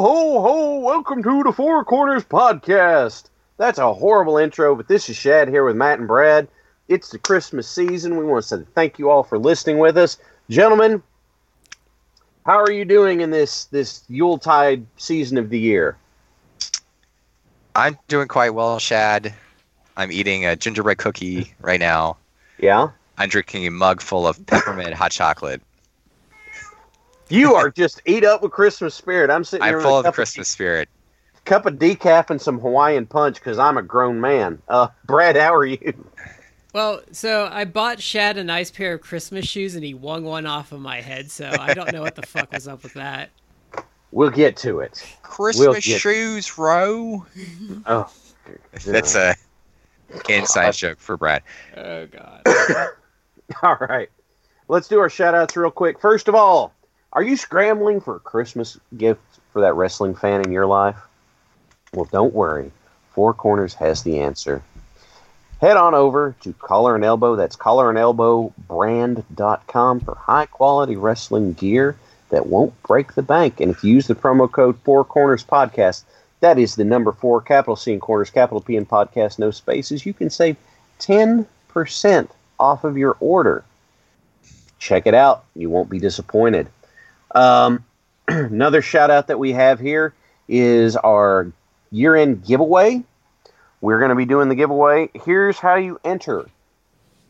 Ho, ho! Welcome to the Four Corners Podcast. That's a horrible intro, but this is Shad here with Matt and Brad. It's the Christmas season. We want to say thank you all for listening with us. Gentlemen, how are you doing in this, this Yuletide season of the year? I'm doing quite well, Shad. I'm eating a gingerbread cookie right now. Yeah? I'm drinking a mug full of peppermint hot chocolate. You are just eat up with Christmas spirit. I'm sitting here I'm with full a of cup Christmas spirit. cup of decaf and some Hawaiian punch because I'm a grown man. Uh, Brad, how are you? Well, so I bought Shad a nice pair of Christmas shoes and he wung one off of my head, so I don't know what the fuck was up with that. We'll get to it. Christmas get- shoes, row. Oh, That's a inside joke for Brad. Oh god. All right. Let's do our shout outs real quick. First of all, are you scrambling for a Christmas gift for that wrestling fan in your life? Well, don't worry. Four Corners has the answer. Head on over to Collar and Elbow. That's collarandelbowbrand.com for high quality wrestling gear that won't break the bank. And if you use the promo code Four Corners Podcast, that is the number four, capital C and corners, capital P in podcast, no spaces, you can save 10% off of your order. Check it out. You won't be disappointed. Um, another shout out that we have here is our year end giveaway. We're going to be doing the giveaway. Here's how you enter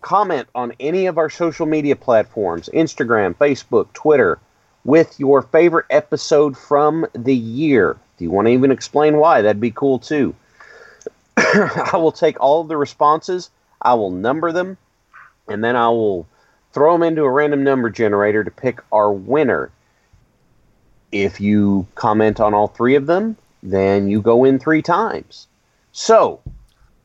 comment on any of our social media platforms Instagram, Facebook, Twitter with your favorite episode from the year. If you want to even explain why, that'd be cool too. I will take all of the responses, I will number them, and then I will throw them into a random number generator to pick our winner. If you comment on all three of them, then you go in three times. So,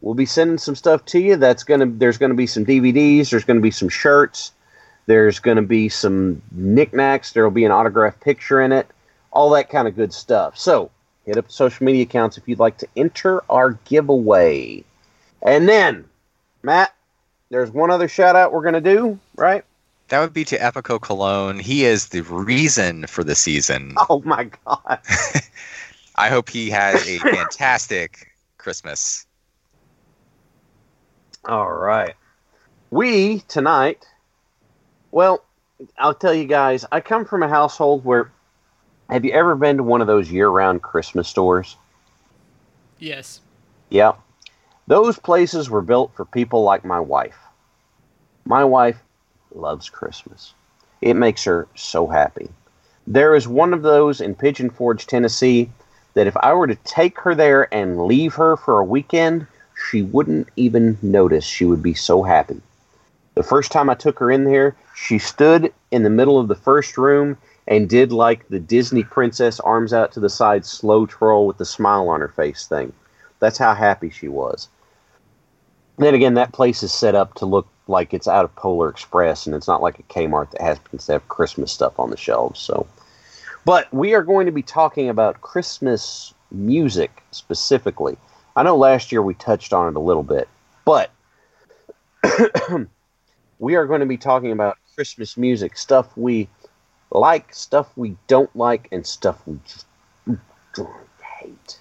we'll be sending some stuff to you. That's gonna there's gonna be some DVDs, there's gonna be some shirts, there's gonna be some knickknacks, there'll be an autographed picture in it, all that kind of good stuff. So, hit up social media accounts if you'd like to enter our giveaway. And then, Matt, there's one other shout out we're gonna do, right? That would be to Epico Colón. He is the reason for the season. Oh my god. I hope he has a fantastic Christmas. All right. We tonight, well, I'll tell you guys, I come from a household where have you ever been to one of those year round Christmas stores? Yes. Yeah. Those places were built for people like my wife. My wife loves Christmas. It makes her so happy. There is one of those in Pigeon Forge, Tennessee, that if I were to take her there and leave her for a weekend, she wouldn't even notice. She would be so happy. The first time I took her in there, she stood in the middle of the first room and did like the Disney princess arms out to the side slow twirl with the smile on her face thing. That's how happy she was. Then again, that place is set up to look like it's out of Polar Express, and it's not like a Kmart that has to have Christmas stuff on the shelves. So, but we are going to be talking about Christmas music specifically. I know last year we touched on it a little bit, but we are going to be talking about Christmas music, stuff we like, stuff we don't like, and stuff we just hate.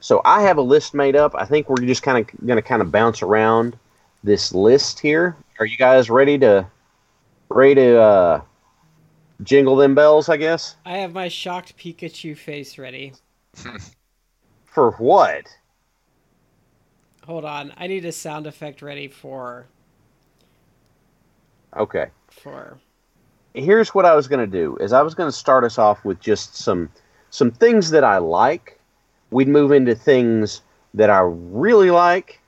So I have a list made up. I think we're just kind of going to kind of bounce around this list here. Are you guys ready to ready to uh, jingle them bells? I guess I have my shocked Pikachu face ready. for what? Hold on, I need a sound effect ready for Okay. for. Here's what I was going to do: is I was going to start us off with just some some things that I like. We'd move into things that I really like,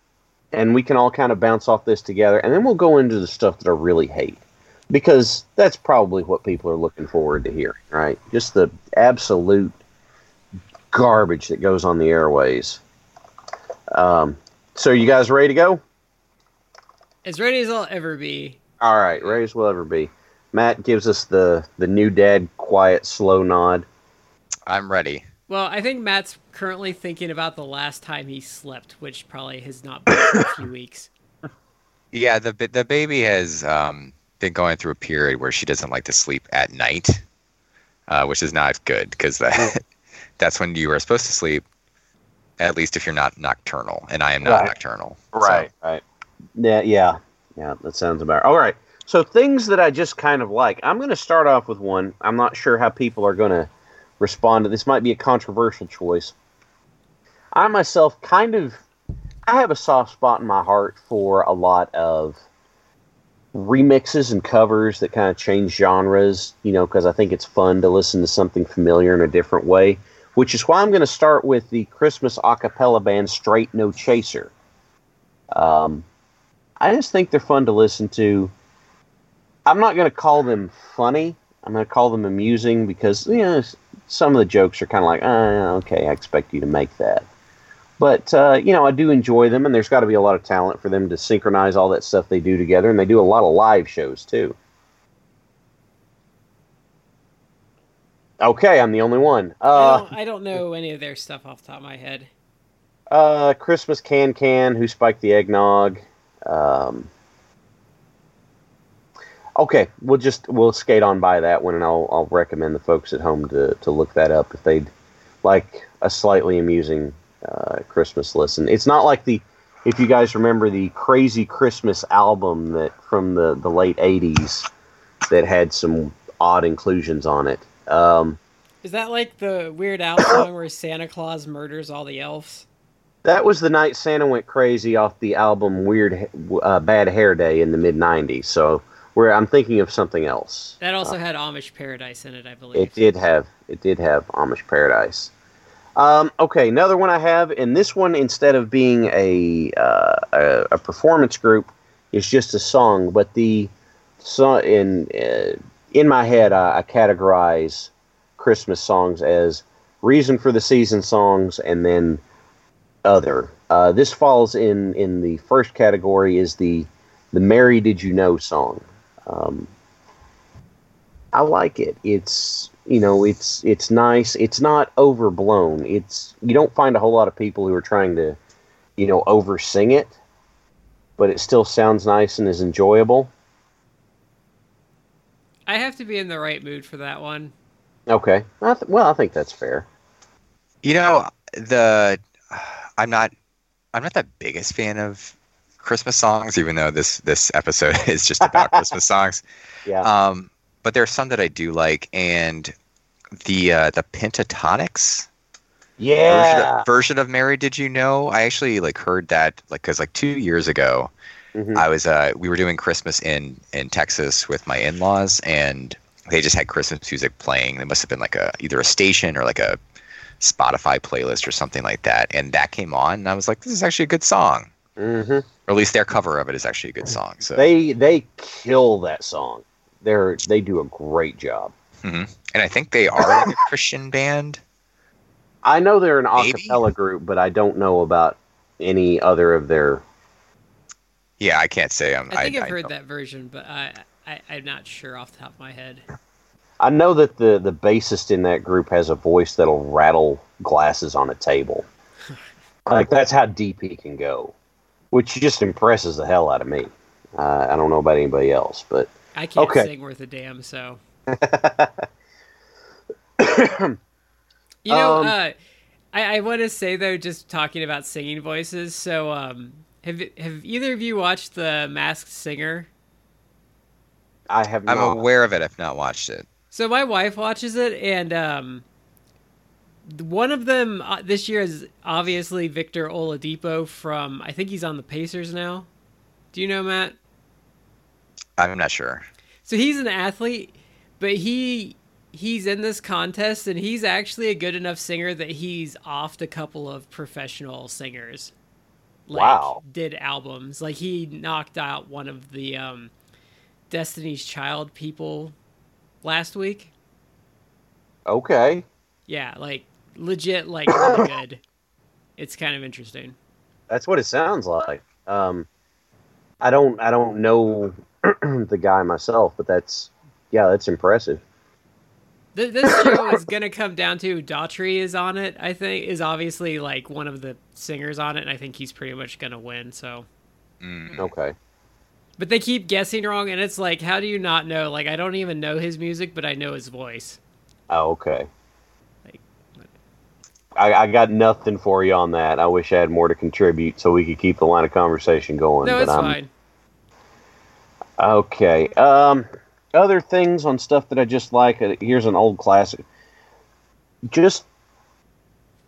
and we can all kind of bounce off this together, and then we'll go into the stuff that I really hate, because that's probably what people are looking forward to hearing, right? Just the absolute garbage that goes on the airways. Um, so, you guys ready to go? As ready as I'll ever be. All right, ready as we'll ever be. Matt gives us the the new dad quiet slow nod. I'm ready. Well, I think Matt's currently thinking about the last time he slept, which probably has not been for a few weeks. Yeah, the the baby has um, been going through a period where she doesn't like to sleep at night, uh, which is not good because that, that's when you are supposed to sleep. At least if you're not nocturnal, and I am not Right. nocturnal. so- Right. Yeah, yeah, yeah. That sounds about all right. So things that I just kind of like. I'm going to start off with one. I'm not sure how people are going to respond to this. Might be a controversial choice. I myself kind of, I have a soft spot in my heart for a lot of remixes and covers that kind of change genres. You know, because I think it's fun to listen to something familiar in a different way. Which is why I'm going to start with the Christmas a cappella band Straight No Chaser. Um, I just think they're fun to listen to. I'm not going to call them funny. I'm going to call them amusing because you know some of the jokes are kind of like, uh, okay, I expect you to make that. But uh, you know, I do enjoy them, and there's got to be a lot of talent for them to synchronize all that stuff they do together, and they do a lot of live shows too. Okay, I'm the only one. I, Uh, don't, I don't know any of their stuff off the top of my head. Uh, Christmas Can Can, Who Spiked the Eggnog. Um, okay, we'll just we'll skate on by that one, and I'll I'll recommend the folks at home to to look that up if they'd like a slightly amusing uh, Christmas listen. It's not like the if you guys remember the Crazy Christmas album that from the the late '80s that had some odd inclusions on it. Um, Is that like the Weird Al song where Santa Claus murders all the elves? That was the night Santa went crazy off the album Weird uh, Bad Hair Day in the mid '90s. So, where I'm thinking of something else. That also had Amish Paradise in it, I believe. It did have it did have Amish Paradise. Um, okay, another one I have, and this one instead of being a uh, a, a performance group, is just a song. But the so in uh, in my head, I, I categorize Christmas songs as reason for the season songs, and then other. Uh, this falls in in the first category is the the Mary Did You Know song. Um, I like it. It's you know it's it's nice. It's not overblown. It's you don't find a whole lot of people who are trying to you know over sing it, but it still sounds nice and is enjoyable. I have to be in the right mood for that one. Okay, I th- well I think that's fair. You know, the I'm not I'm not the biggest fan of Christmas songs, even though this this episode is just about Christmas songs. Yeah. Um, but there are some that I do like, and the uh, the Pentatonix version, yeah. of, version of "Mary Did You Know." I actually like heard that like because like two years ago, Mhm. I was uh we were doing Christmas in in Texas with my in laws, and they just had Christmas music playing. It must have been like a either a station or like a Spotify playlist or something like that, and that came on, and I was like, this is actually a good song. Hmm Or at least their cover of it is actually a good song. So They they kill that song. They're they do a great job. Mhm. and I think they are like a Christian band. I know they're an a Maybe. cappella group, but I don't know about any other of their. Yeah, I can't say I'm. I think I, have I heard don't- that version, but I, I I'm not sure off the top of my head. I know that the the bassist in that group has a voice that'll rattle glasses on a table. like that's how deep he can go, which just impresses the hell out of me. Uh, I don't know about anybody else, but I can't Okay. sing worth a damn, so. You know, Um, uh, I, I want to say though, just talking about singing voices. So, um, have have either of you watched the Masked Singer? I have Not. I'm aware of it. I've not watched it. So my wife watches it, and um, One of them uh, this year is obviously Victor Oladipo from. I think he's on the Pacers now. Do you know Matt? I'm not sure. So he's an athlete, but he he's in this contest and he's actually a good enough singer that he's offed a couple of professional singers. Like, Wow. Did albums. Like he knocked out one of the um Destiny's Child people last week. Okay. Yeah, like legit like really good. It's kind of interesting. That's what it sounds like. Um, I don't I don't know the guy myself, but that's yeah, that's impressive. Th- This show is gonna come down to Daughtry is on it. I think is obviously like one of the singers on it, and I think he's pretty much gonna win. So, Mm. Okay. but they keep guessing wrong, and it's like, how do you not know? Like, I don't even know his music, but I know his voice. Oh, okay. I, I got nothing for you on that. I wish I had more to contribute so we could keep the line of conversation going. No, but it's I'm, fine. Okay. Um, other things on stuff that I just like. uh, Here's an old classic. Just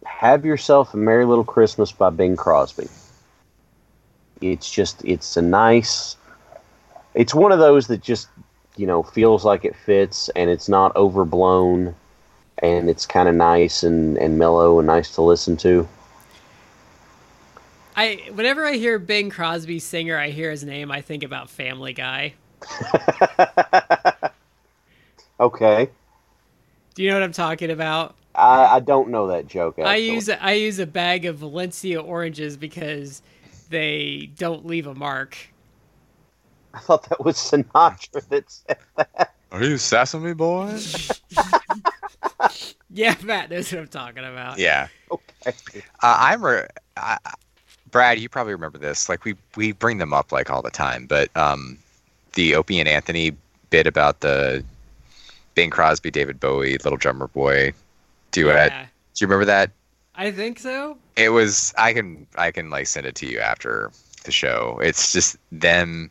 have yourself a Merry Little Christmas by Bing Crosby. It's just it's a nice. It's one of those that just you know feels like it fits and it's not overblown, and it's kind of nice and and mellow and nice to listen to. I whenever I hear Bing Crosby singer, I hear his name, I think about Family Guy. okay. Do you know what I'm talking about? I, I don't know that joke. I use I use a bag of Valencia oranges because they don't leave a mark. I thought that was Sinatra that said that. Are you sassing me, boy? Yeah, Matt knows what I'm talking about. yeah. Okay. Uh, I'm. Re- I, I- Brad, you probably remember this. Like we we bring them up like all the time, but um, the Opie and Anthony bit about the Bing Crosby, David Bowie, Little Drummer Boy duet. Yeah, Do you remember that? I think so. It was. I can. I can like send it to you after the show. It's just them,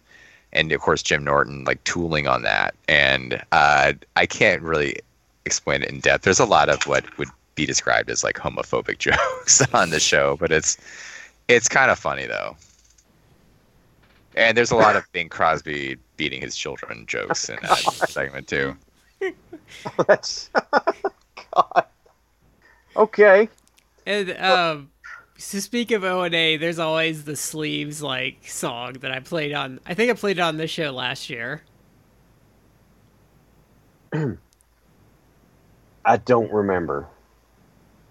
and of course Jim Norton like tooling on that, and uh, I can't really explain it in depth. There's a lot of what would be described as like homophobic jokes on the show, but it's it's kind of funny though. And there's a lot of Bing Crosby beating his children jokes in that segment too. That's God. Okay. And um, to speak of O and A, there's always the sleeves like song that I played on. I think I played it on this show last year. I don't remember.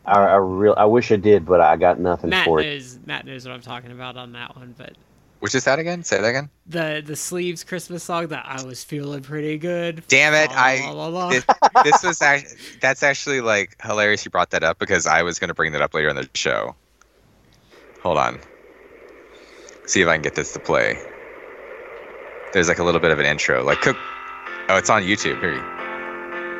I, I real I wish I did, but I got nothing Matt for it. knows Matt knows what I'm talking about on that one, but Which is that again? Say that again. the the sleeves Christmas song that I was feeling pretty good. Damn it! La, I la, la, la. this, this was actually that's actually like hilarious you brought that up because I was going to bring that up later in the show. Hold on. See if I can get this to play. There's like a little bit of an intro, like cook. Oh, it's on YouTube. Here. you-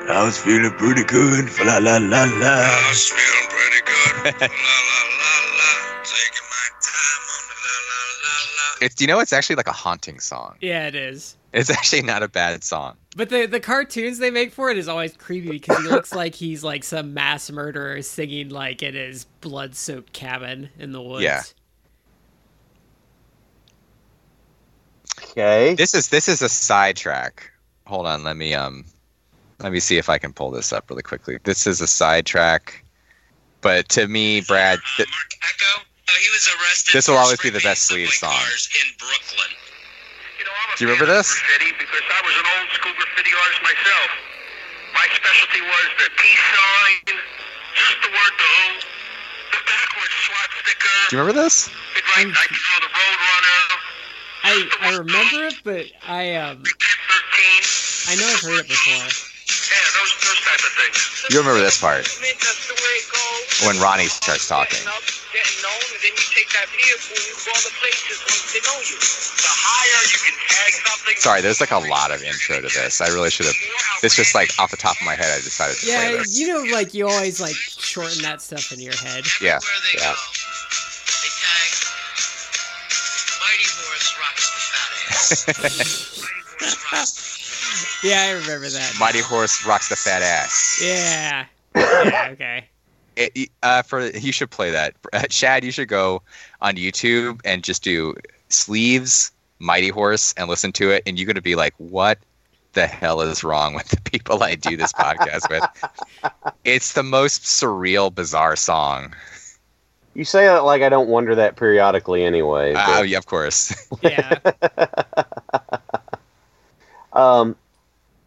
I was feeling pretty good. La la la la. I was feeling pretty good. la la la la. Taking my time on the la la la la. It's you know it's actually like a haunting song. yeah, it is. It's actually not a bad song. But the the cartoons they make for it is always creepy because he looks like he's like some mass murderer singing like in his blood soaked cabin in the woods. Yeah. Okay. This is this is a sidetrack. Hold on, let me um let me see if I can pull this up really quickly. This is a sidetrack. But to me, Brad, th- Marc Ecko. Oh, he was arrested. This will always be the best painting sleeve song. in Brooklyn. You know, Do you remember this? Because I was an old school graffiti artist myself. My specialty was the peace sign, just the word the who, the backwards swastika. do you remember this? I'd I draw the road. I I remember it, but I um I know I've heard it before. Yeah, those those type of things. You remember this part That's the way it goes. when Ronnie starts talking. Getting up, getting known, and then you take that vehicle and you go places once they know you. The higher you can tag something. Sorry, there's like a lot of intro to this. I really should have. It's just like off the top of my head, I decided to play Yeah, this. you know, like you always like shorten that stuff in your head. Yeah, Where they Yeah. Yeah, I remember that. Mighty Horse rocks the fat ass. Yeah. Yeah. Okay. It, uh, for you should play that, uh, Chad. You should go on YouTube and just do sleeves, Mighty Horse, and listen to it, and you're gonna be like, "What the hell is wrong with the people I do this podcast with?" It's the most surreal, bizarre song. You say that like I don't wonder that periodically anyway. Oh, but- yeah, of course. Yeah. Um,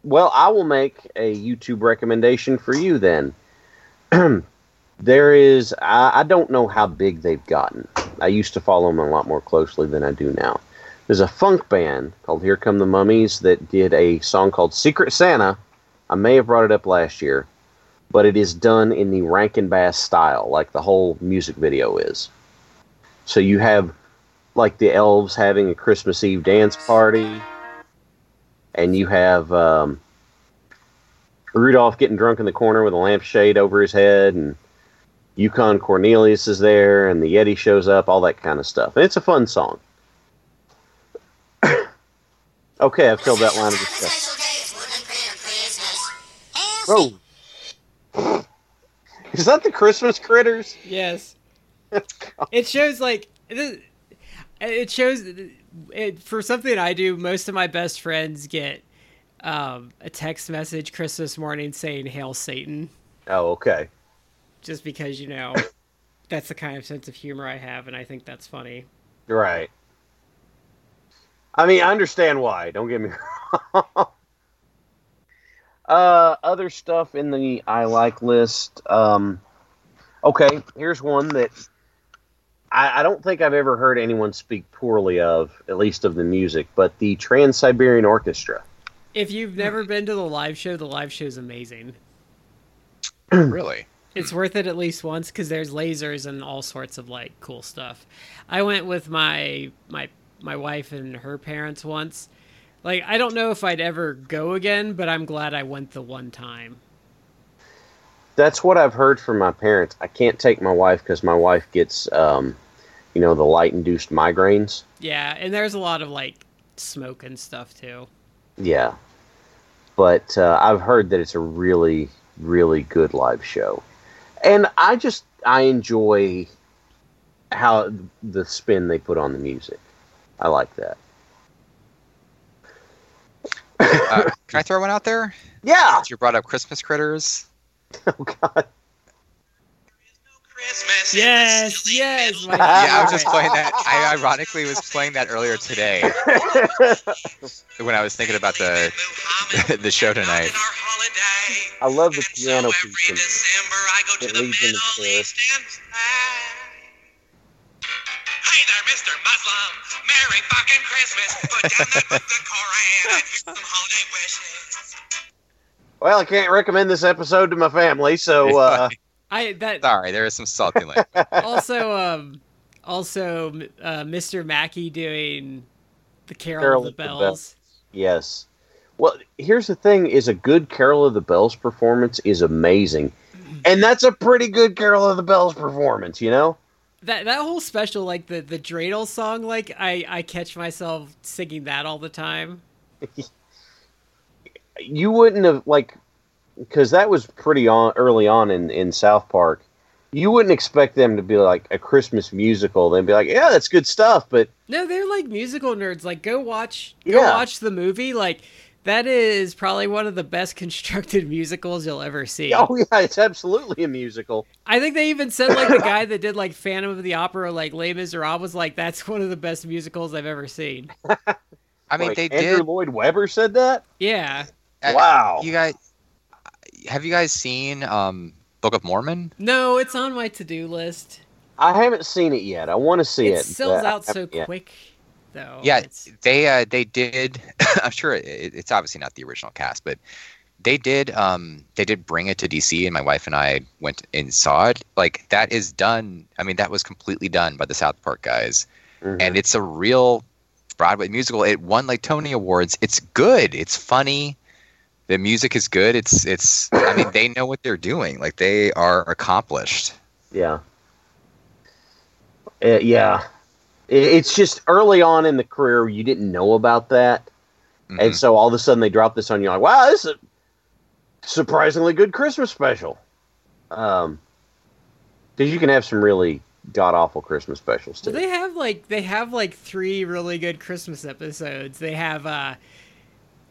well, I will make a YouTube recommendation for you then. there is, I, I don't know how big they've gotten. I used to follow them a lot more closely than I do now. There's a funk band called Here Come the Mummies that did a song called Secret Santa. I may have brought it up last year, but it is done in the Rankin Bass style, like the whole music video is. So you have like the elves having a Christmas Eve dance party and you have um, Rudolph getting drunk in the corner with a lampshade over his head, and Yukon Cornelius is there, and the Yeti shows up, all that kind of stuff. And it's a fun song. okay, I've killed that line of discussion. Bro, is that the Christmas critters? yes. It shows like it shows it, for something I do. Most of my best friends get um, a text message Christmas morning saying "Hail Satan," Oh, okay. just because you know that's the kind of sense of humor I have, and I think that's funny. Right. I mean, I understand why. Don't get me wrong. uh, other stuff in the I like list. Um, okay, here's one that I, I don't think I've ever heard anyone speak poorly of, at least of the music, but the Trans Siberian Orchestra. If you've never been to the live show, the live show is amazing. really? It's worth it at least once because there's lasers and all sorts of like cool stuff. I went with my my my wife and her parents once. Like I don't know if I'd ever go again, but I'm glad I went the one time. That's what I've heard from my parents. I can't take my wife because my wife gets, um, you know, the light induced migraines. Yeah, and there's a lot of like smoke and stuff too. Yeah. But uh, I've heard that it's a really, really good live show. And I just, I enjoy how the spin they put on the music. I like that. Uh, can I throw one out there? Yeah! Since you brought up Christmas critters. Oh, God. Christmas Yes, yes, Yeah, I was just playing that. I ironically was playing that earlier today when I was thinking about the the show tonight. I love the piano piece in every there. December I go to It the leads into Middle the- East and pray. Hey there, Mr. Muslim. Merry fucking Christmas. Put down that book, the Koran, and here's some holiday wishes. Well, I can't recommend this episode to my family, so uh, I that Sorry, there is some salty language. also um also uh, Mr. Mackey doing the Carol, Carol of the of the Bells. Bells. yes. Well, here's the thing: is a good Carol of the Bells performance is amazing, and that's a pretty good Carol of the Bells performance, you know. That that whole special, like the the dreidel song, like I I catch myself singing that all the time. you wouldn't have like because that was pretty on early on in in South Park. You wouldn't expect them to be like a Christmas musical. They'd be like, "Yeah, that's good stuff," but No, they're like musical nerds. Like go watch go Yeah. watch the movie. Like that is probably one of the best constructed musicals you'll ever see. oh yeah, it's absolutely a musical. I think they even said like the guy that did like Phantom of the Opera, like Les Miserables, was like that's one of the best musicals I've ever seen. I mean, Like, they Andrew did. Lloyd Webber said that. Yeah. Uh, Wow. You guys, have you guys seen um, Book of Mormon? No, it's on my to do list. I haven't seen it yet. I want to see It it. sells out so haven't yet. quick, though. yeah, It's- they uh, they did. I'm sure it, it's obviously not the original cast, but they did. Um, they did bring it to DC, and my wife and I went and saw it. Like that is done. I mean, that was completely done by the South Park guys, Mhm. and it's a real Broadway musical. It won like Tony Awards. It's good. It's funny. The music is good. It's it's. I mean, they know what they're doing. Like they are accomplished. Yeah. Uh, yeah. It, it's just early on in the career, you didn't know about that. Mhm. And so all of a sudden they drop this on you, like, wow, this is a surprisingly good Christmas special. Um, Because you can have some really god awful Christmas specials too. Well, they have like they have like three really good Christmas episodes. They have uh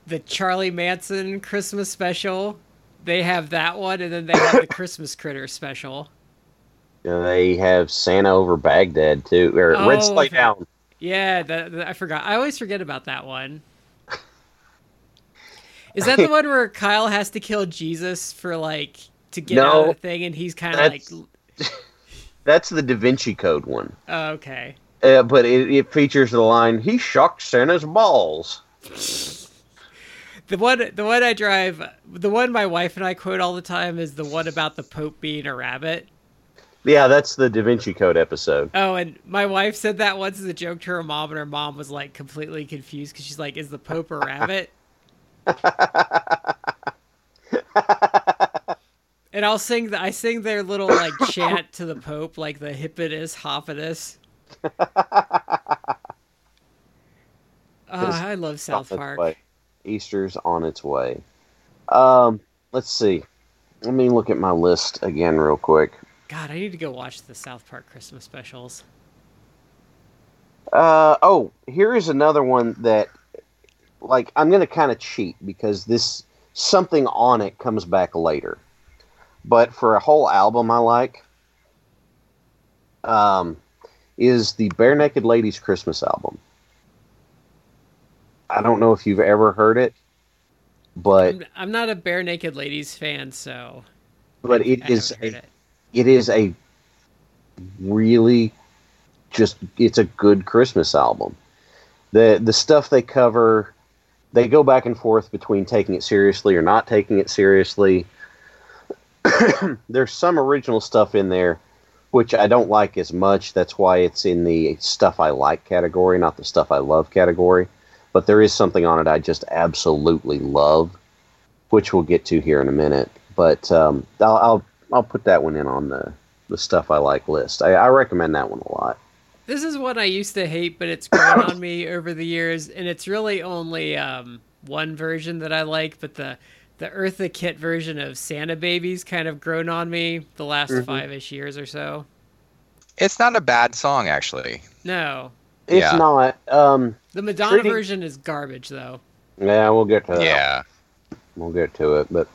the Charlie Manson Christmas special. They have that one, and then they have the Christmas Critter special. Uh, they have Santa over Baghdad too, or Oh, Red Sleigh okay. Down. Yeah, that, that- I forgot. I always forget about that one. Is that the one where Kyle has to kill Jesus for like to get out of the thing, and he's kind of like, that's- That's the Da Vinci Code one. oh, okay. Uh, but it, it features the line, "He shocked Santa's balls." The one, the one I drive, the one my wife and I quote all the time is the one about the Pope being a rabbit. Yeah, that's the Da Vinci Code episode. Oh, and my wife said that once as a joke to her mom, and her mom was like completely confused because she's like, "Is the Pope a rabbit?" and I'll sing the, I sing their little like chant to the Pope, like the Hippotus Hoppidus. Ah, I love South Park. Easter's on its way. Um, let's see. Let me look at my list again real quick. God, I need to go watch the South Park Christmas specials. Uh, oh, here is another one that, like, I'm going to kind of cheat because this something on it comes back later. But for a whole album, I like um, is the Barenaked Ladies Christmas album. I don't know if you've ever heard it, but I'm, I'm not a Barenaked Ladies fan, so but I it haven't is a, it. it is a really just it's a good Christmas album. The the stuff they cover, they go back and forth between taking it seriously or not taking it seriously. There's some original stuff in there which I don't like as much. That's why it's in the stuff I like category, not the stuff I love category. But there is something on it I just absolutely love, which we'll get to here in a minute. But um, I'll, I'll I'll put that one in on the the stuff I like list. I, I recommend that one a lot. This is one I used to hate, but it's grown on me over the years, and it's really only um, one version that I like. But the the Eartha Kitt version of Santa Babies kind of grown on me the last Mhm. five-ish years or so. It's not a bad song actually. No, It's Yeah. not. Um, the Madonna Treating- version is garbage, though. yeah, we'll get to that. Yeah. We'll get to it, but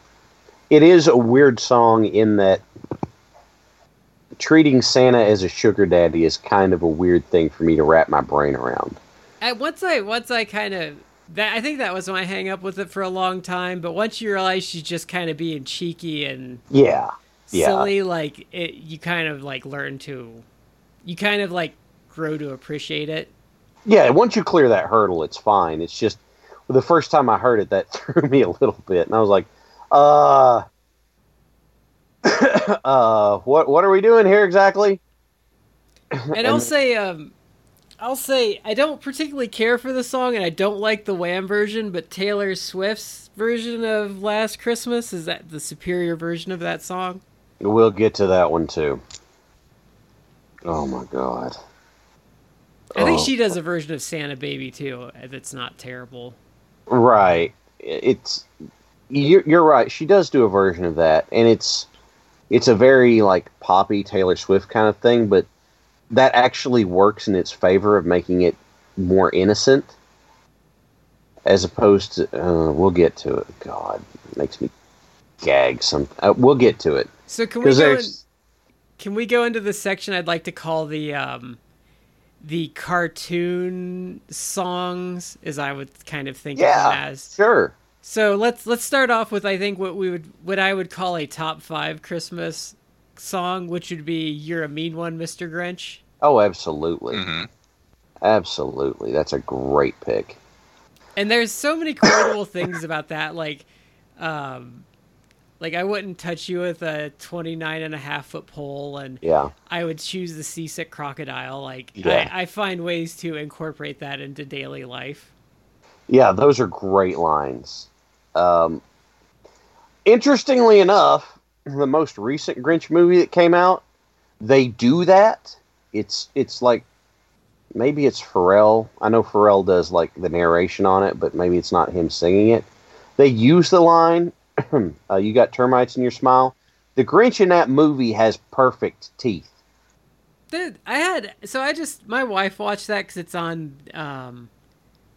it is a weird song in that treating Santa as a sugar daddy is kind of a weird thing for me to wrap my brain around. And once I once I kind of that I think that was my hang up with it for a long time. But once you realize she's just kind of being cheeky and Yeah, Yeah. silly, like it, you kind of like learn to, you kind of like grow to appreciate it. Yeah. Once you clear that hurdle, it's fine. It's just the first time I heard it, that threw me a little bit, and I was like, uh. uh, what what are we doing here exactly? And I'll say, um, I'll say I don't particularly care for the song, and I don't like the Wham version, but Taylor Swift's version of Last Christmas is that the superior version of that song. We'll get to that one too. Oh my god. I think Oh. she does a version of Santa Baby too that's not terrible. Right. It's you're, you're right. She does do a version of that, and it's it's a very like poppy Taylor Swift kind of thing, but that actually works in its favor of making it more innocent, as opposed to. Uh, we'll get to it. God, it makes me gag. Some. Uh, we'll get to it So can we go? In, can we go into the section I'd like to call the um, the cartoon songs, as I would kind of think of Yeah, them as. Sure. So let's let's start off with I think what we would what I would call a top five Christmas song, which would be "You're a Mean One, Mr. Grinch." Oh, absolutely, hmm absolutely. That's a great pick. And there's so many quotable things about that, like, um, like I wouldn't touch you with a 29 and a half foot pole, and Yeah. I would choose the seasick crocodile. Like, Yeah. I, I find ways to incorporate that into daily life. Yeah, those are great lines. Um, interestingly enough, the most recent Grinch movie that came out, they do that. It's it's like maybe it's Pharrell. I know Pharrell does like the narration on it, but maybe it's not him singing it. They use the line, uh, "You got termites in your smile." the Grinch in that movie has perfect teeth. Dude, I had so I just my wife watched that because it's on. Um,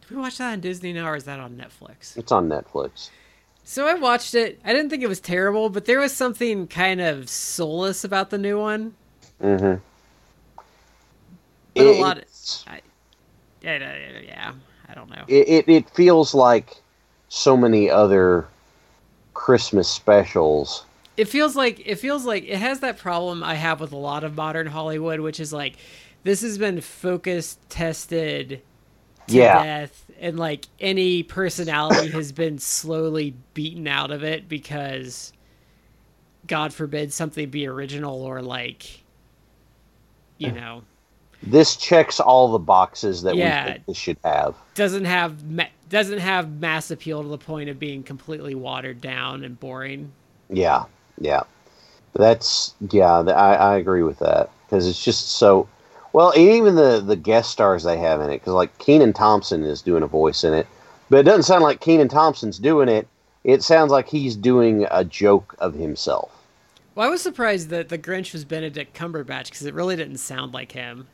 did we watch that on Disney now, or is that on Netflix? It's on Netflix. So I watched it. I didn't think it was terrible, but there was something kind of soulless about the new one. Mm-hmm. But a lot of, I, yeah, yeah, yeah, I don't know. it, it, it feels like so many other Christmas specials. it feels like it feels like it has that problem I have with a lot of modern Hollywood, which is like this has been focus tested to Yeah. death, and like any personality has been slowly beaten out of it because, God forbid, something be original or like, you know, This checks all the boxes that Yeah. we think this should have. doesn't have ma- doesn't have mass appeal to the point of being completely watered down and boring. Yeah, yeah. That's yeah. I, I agree with that because it's just so. Well, even the the guest stars they have in it, because like Kenan Thompson is doing a voice in it, but it doesn't sound like Kenan Thompson's doing it. It sounds like he's doing a joke of himself. Well, I was surprised that the Grinch was Benedict Cumberbatch because it really didn't sound like him.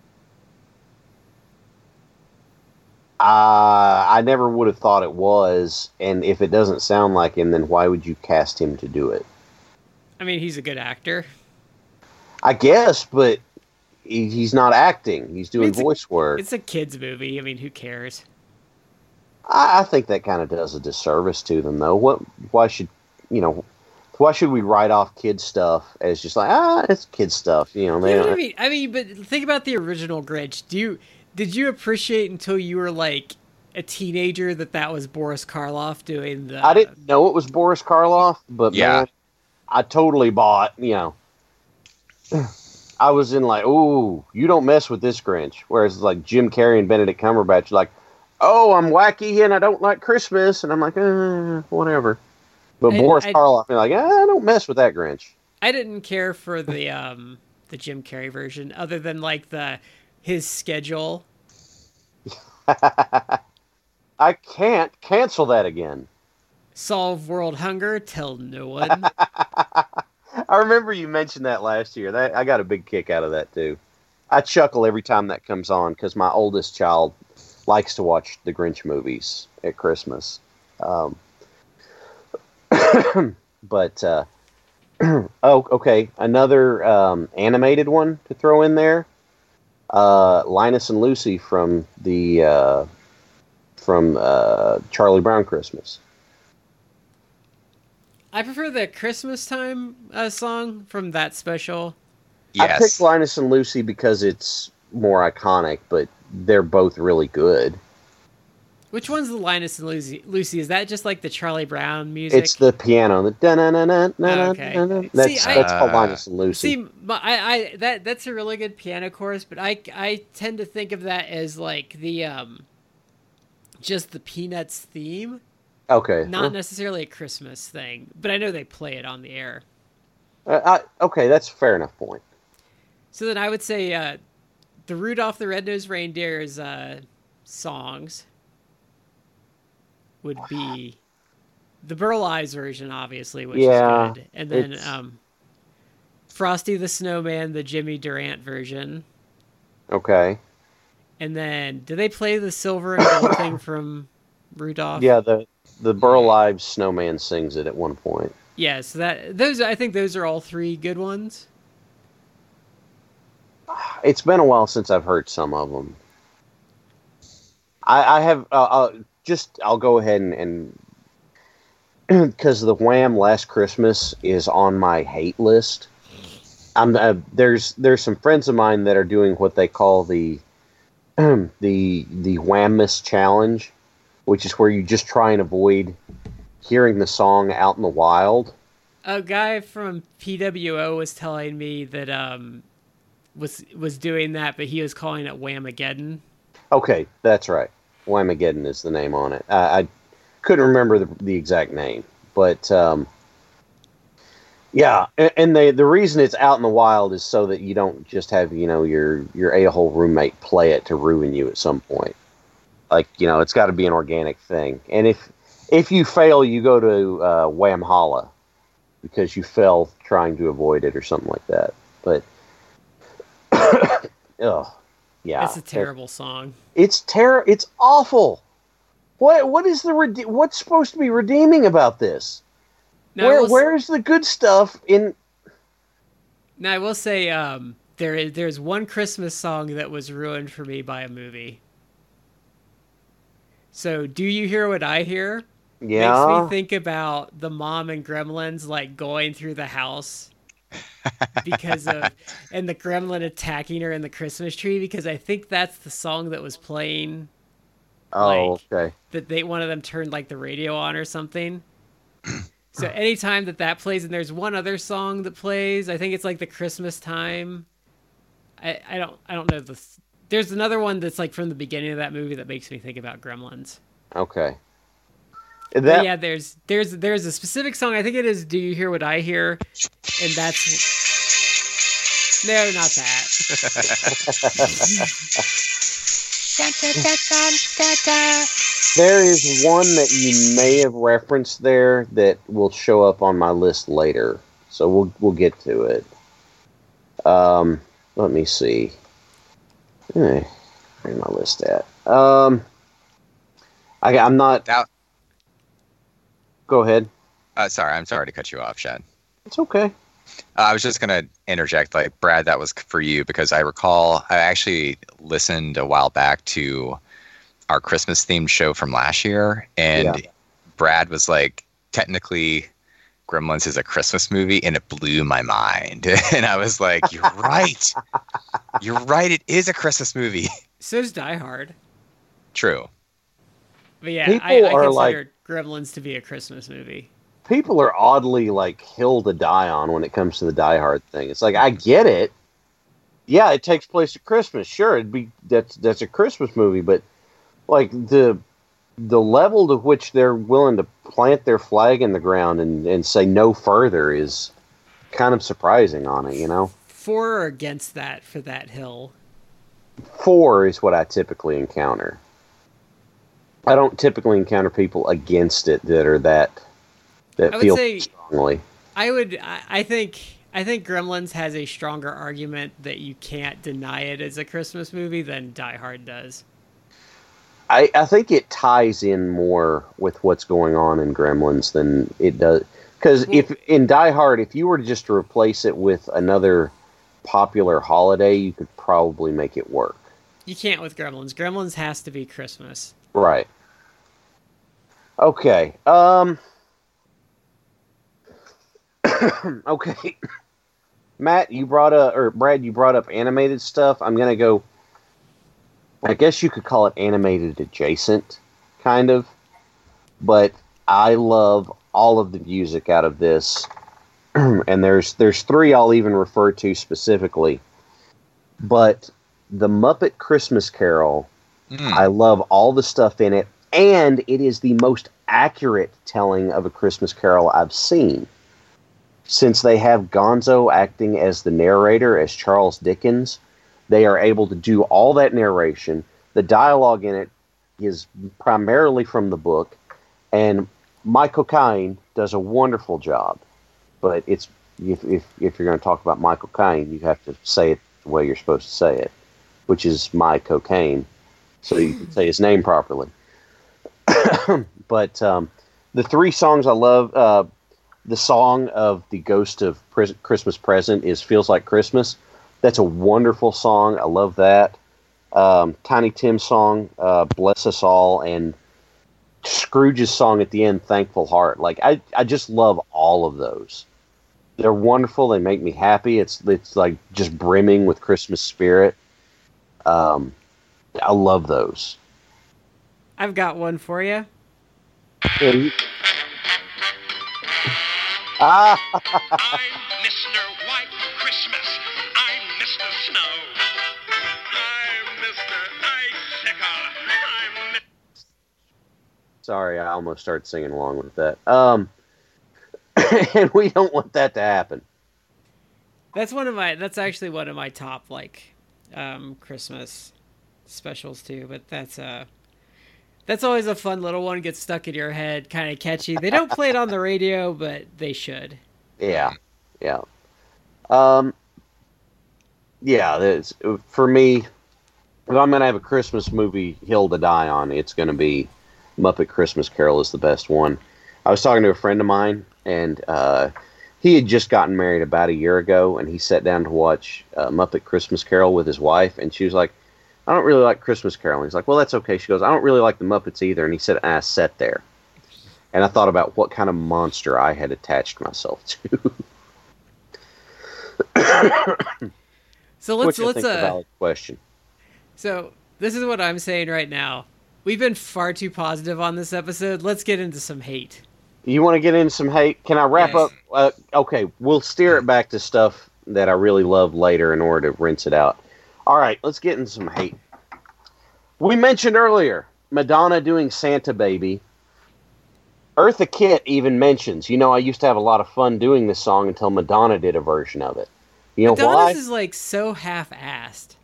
Uh, I never would have thought it was, and if it doesn't sound like him, then why would you cast him to do it? I mean, he's a good actor. I guess, but he, he's not acting; he's doing It's a- voice work. It's a kids' movie. I mean, who cares? I, I think that kind of does a disservice to them, though. What? Why should you know? Why should we write off kid stuff as just like ah, it's kid stuff? You know, they You know I mean? I mean, but think about the original Grinch. Do you did you appreciate until you were like a teenager that that was Boris Karloff doing the? I didn't know it was Boris Karloff, but Yeah. man, I totally bought. You know, I was in like, ooh, you don't mess with this Grinch. Whereas like Jim Carrey and Benedict Cumberbatch, like, oh, I'm wacky and I don't like Christmas, and I'm like, uh, whatever. But I- Boris I- Karloff, you're like, ah, I don't mess with that Grinch. I didn't care for the um the Jim Carrey version, other than like the his schedule. I can't cancel that again. Solve world hunger, tell no one. I remember you mentioned that last year. That I got a big kick out of that too. I chuckle every time that comes on because my oldest child likes to watch the Grinch movies at Christmas. Um, but uh, oh, okay, another um, animated one to throw in there. Uh, Linus and Lucy from the uh, from uh, Charlie Brown Christmas. I prefer the Christmas time uh, song from that special. I picked Linus and Lucy because it's more iconic, but they're both really good. Which one's the Linus and Lucy? Lucy is that just like the Charlie Brown music? It's the piano. The da-na-na-na-na-na-na. Okay. That's See, I- that's called Uh, Linus and Lucy. See, my, I, I that that's a really good piano chorus, but I I tend to think of that as like the um, just the Peanuts theme, okay. not necessarily a Christmas thing. But I know they play it on the air. Uh, I, okay, that's a fair enough point. So then I would say uh, the Rudolph the Red-Nosed Reindeer's uh, songs would be the Burl Ives version, obviously, which Yeah, is good, and then um, Frosty the Snowman, the Jimmy Durant version. Okay. And then, do they play the silver and gold thing from Rudolph? Yeah, the the Burl Ives snowman sings it at one point. Yeah. So that those, I think those are all three good ones. It's been a while since I've heard some of them. I, I have uh, uh, just I'll go ahead and because the Wham Last Christmas is on my hate list. I'm uh, there's there's some friends of mine that are doing what they call the the the Whammas challenge, which is where you just try and avoid hearing the song out in the wild. A guy from PWO was telling me that um was was doing that, but he was calling it Whamageddon. Okay, that's right. Whamageddon is the name on it. I, I couldn't remember the, the exact name, but um, yeah, and, and the the reason it's out in the wild is so that you don't just have you know your your a hole roommate play it to ruin you at some point. Like you know, it's got to be an organic thing, and if if you fail, you go to uh, Whamhalla. because you fell trying to avoid it or something like that. But, oh, yeah, It's a terrible song. It's ter- It's awful. What what is the rede- what's supposed to be redeeming about this? Now, Where where's the good stuff in? Now I will say, um, there is there's one Christmas song that was ruined for me by a movie. So, do you hear what I hear? Yeah, Makes me think about the mom and gremlins like going through the house because of and the gremlin attacking her in the Christmas tree because I think that's the song that was playing oh like- okay. that they one of them turned like the radio on or something. So anytime that that plays, and there's one other song that plays, I think it's like the Christmas time. I, I don't I don't know the. There's another one that's like from the beginning of that movie that makes me think about Gremlins. Okay. But That yeah, there's there's there's a specific song. I think it is "Do You Hear What I Hear," and that's no, not that. there is one that you may have referenced there that will show up on my list later, so we'll we'll get to it. Um, let me see. Eh, where's my list at? Um, I, I'm not. That- Go ahead. Uh, sorry, I'm sorry to cut you off, Shad. It's okay. Uh, I was just gonna interject, like Brad, that was for you because I recall I actually listened a while back to our Christmas themed show from last year, and Yeah. Brad was like, technically, Gremlins is a Christmas movie, and it blew my mind. and I was like, you're right, you're right, it is a Christmas movie. So's Die Hard. True. But yeah, People I, I are consider like- Gremlins to be a Christmas movie. people are oddly like hill to die on when it comes to the Die Hard thing. It's like I get it. Yeah, it takes place at Christmas. Sure, it'd be that's that's a Christmas movie, but like the the level to which they're willing to plant their flag in the ground and, and say no further is kind of surprising on it, you know? For or against that for that hill. Four is what I typically encounter. I don't typically encounter people against it that are that that I would feel say- strongly. I would. I, I think. I think Gremlins has a stronger argument that you can't deny it as a Christmas movie than Die Hard does. I, I think it ties in more with what's going on in Gremlins than it does. Because if in Die Hard, if you were just to replace it with another popular holiday, you could probably make it work. You can't with Gremlins. Gremlins has to be Christmas. Right. Okay. Um. okay. Matt, you brought up, or Brad, you brought up animated stuff. I'm gonna go. I guess you could call it animated adjacent, kind of. But I love all of the music out of this, and there's there's three I'll even refer to specifically. But the Muppet Christmas Carol Hmm. I love all the stuff in it, and it is the most accurate telling of a Christmas Carol I've seen. Since they have Gonzo acting as the narrator, as Charles Dickens, they are able to do all that narration. The dialogue in it is primarily from the book, and Michael Caine does a wonderful job. But it's if, if, if you're going to talk about Michael Caine, you have to say it the way you're supposed to say it, which is my cocaine so you can say his name properly. but um, the three songs I love, uh, the song of the Ghost of Christmas Present is "Feels Like Christmas." That's a wonderful song. I love that. Um, Tiny Tim's song, uh, "Bless Us All," and Scrooge's song at the end, "Thankful Heart." Like I, I just love all of those. They're wonderful. They make me happy. It's it's like just brimming with Christmas spirit. Um, I love those. I've got one for you. Ah, I'm Mr. White Christmas. I'm Mr. Snow. I'm Mr. Icicle. I'm Mr. sorry, I almost started singing along with that. Um, and we don't want that to happen. That's one of my. That's actually one of my top like um, Christmas specials too. But that's uh that's always a fun little one. Gets stuck in your head, kind of catchy. They don't play it on the radio, but they should. Yeah, yeah. Um, yeah, that's, for me, if I'm going to have a Christmas movie hill to die on, it's going to be Muppet Christmas Carol is the best one. I was talking to a friend of mine, and uh, he had just gotten married about a year ago, and he sat down to watch uh, Muppet Christmas Carol with his wife, and she was like, I don't really like Christmas Carol. He's like, well, that's okay. She goes, I don't really like the Muppets either. And he said, I sat there. And I thought about what kind of monster I had attached myself to. So let's let's think is a uh valid question. so this is what I'm saying right now. We've been far too positive on this episode. Let's get into some hate. You want to get into some hate? Can I wrap Yes. up? Uh, okay, we'll steer it back to stuff that I really love later in order to rinse it out. All right, let's get in some hate. We mentioned earlier Madonna doing Santa Baby. Eartha Kitt even mentions, you know, I used to have a lot of fun doing this song until Madonna did a version of it. You know Madonna's why? is like so half-assed.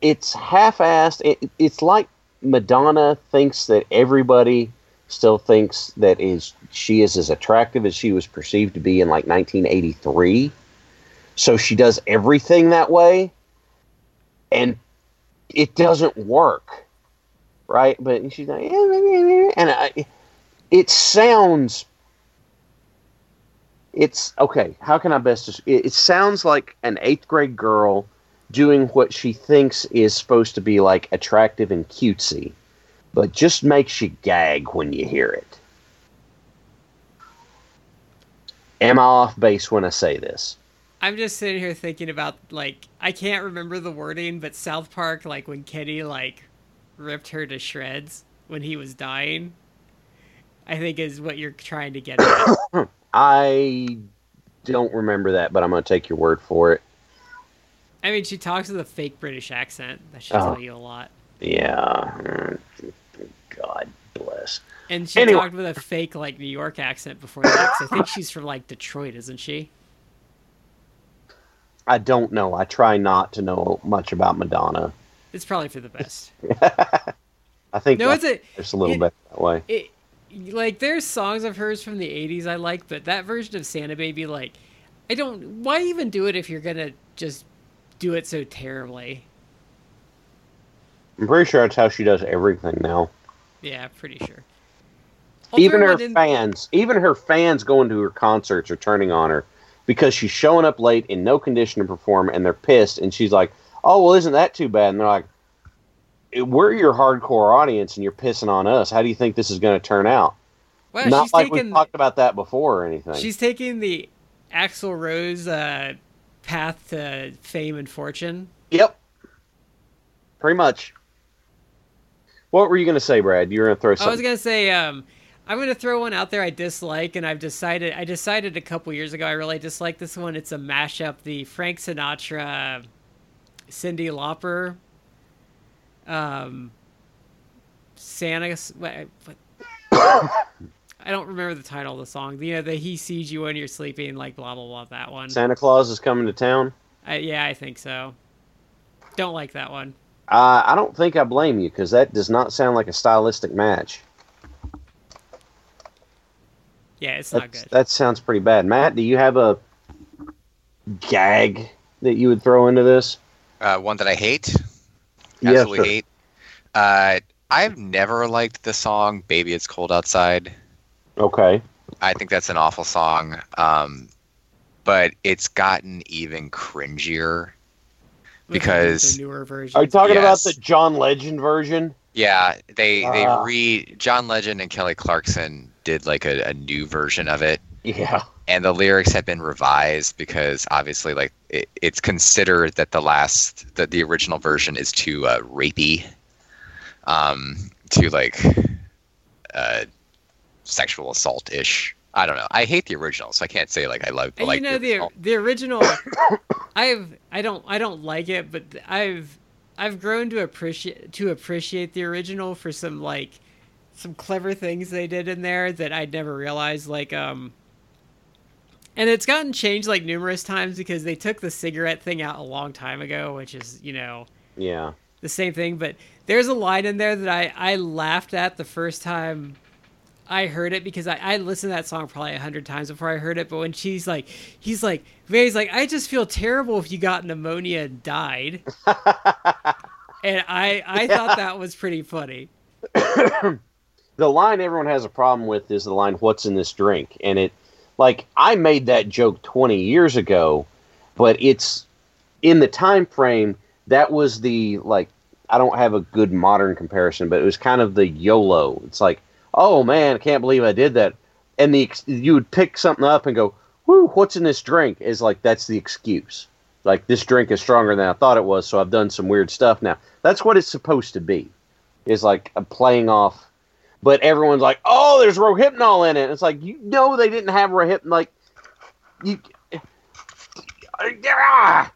it's half-assed. It, it's like Madonna thinks that everybody still thinks that is she is as attractive as she was perceived to be in like 1983. So she does everything that way, and it doesn't work, right? But she's like, and I, it sounds. It's okay. How can I best? it sounds like an eighth grade girl doing what she thinks is supposed to be like attractive and cutesy, but just makes you gag when you hear it. Am I off base when I say this? I'm just sitting here thinking about like I can't remember the wording, but South Park, like when Kenny like ripped her to shreds when he was dying, I think is what you're trying to get at. I don't remember that, but I'm going to take your word for it. I mean, she talks with a fake British accent. That should Oh. tell you a lot. Yeah. God bless. And she Anyway. talked with a fake like New York accent before that. I think she's from like Detroit, isn't she? I don't know. I try not to know much about Madonna. It's probably for the best. I think No, it's a it's a little it- bit that way. it like there's songs of hers from the 80s I like, but that version of Santa Baby like I don't why even do it if you're going to just do it so terribly. I'm pretty sure that's how she does everything now. Yeah, pretty sure. I'll even her in- fans, even her fans going to her concerts are turning on her because she's showing up late in no condition to perform, and they're pissed. And she's like, "Oh well, isn't that too bad?" And they're like, "We're your hardcore audience, and you're pissing on us. How do you think this is going to turn out?" Well, Not she's like taking we've talked about that before or anything. she's taking the Axl Rose uh, path to fame and fortune. Yep, pretty much. What were you going to say, Brad? You were going to throw Something. I was gonna say, um, I'm gonna throw one out there I dislike, and I've decided I decided a couple years ago I really dislike this one. It's a mashup, the Frank Sinatra, Cyndi Lauper, um, Santa. What, what, I don't remember the title of the song. You know, the "He sees you when you're sleeping," like blah blah blah. That one. Santa Claus is coming to town. I, yeah, I think so. Don't like that one. Uh, I don't think I blame you because that does not sound like a stylistic match. Yeah, it's not good. That sounds pretty bad. Matt, do you have a gag that you would throw into this? Uh, one that I hate, Yes, absolutely sir. hate. Uh, I've never liked the song "Baby It's Cold Outside." Okay. I think that's an awful song. Um, but it's gotten even cringier. Because- the newer version. Are you talking Yes. about the John Legend version? Yeah, they they Ah. re John Legend and Kelly Clarkson did like a, a new version of it, Yeah. and the lyrics have been revised because obviously like it, it's considered that the last that the original version is too uh, rapey, um, to like uh, sexual assault ish. I don't know. I hate the original, so I can't say like I love And like you know the the original. the original. I've I don't I don't like it, but I've I've grown to appreciate to appreciate the original for some like some clever things they did in there that I'd never realized. Like um, and it's gotten changed like numerous times because they took the cigarette thing out a long time ago, which is you know Yeah. the same thing. But there's a line in there that I I laughed at the first time I heard it because I, I listened to that song probably a hundred times before I heard it. But when she's like, he's like, he's like, I just feel terrible if you got pneumonia and died. and I I thought that was pretty funny. the line everyone has a problem with is the line "What's in this drink?" and it, like, I made that joke twenty years ago, but it's in the time frame that was the like. I don't have a good modern comparison, but it was kind of the YOLO. It's like, oh man, I can't believe I did that, and the you would pick something up and go, "Whoo, what's in this drink?" Is like that's the excuse. Like this drink is stronger than I thought it was, so I've done some weird stuff now. That's what it's supposed to be. Is like a playing off but everyone's like, "Oh, there's Rohypnol in it." It's like you know they didn't have Rohypnol. Like you, ah!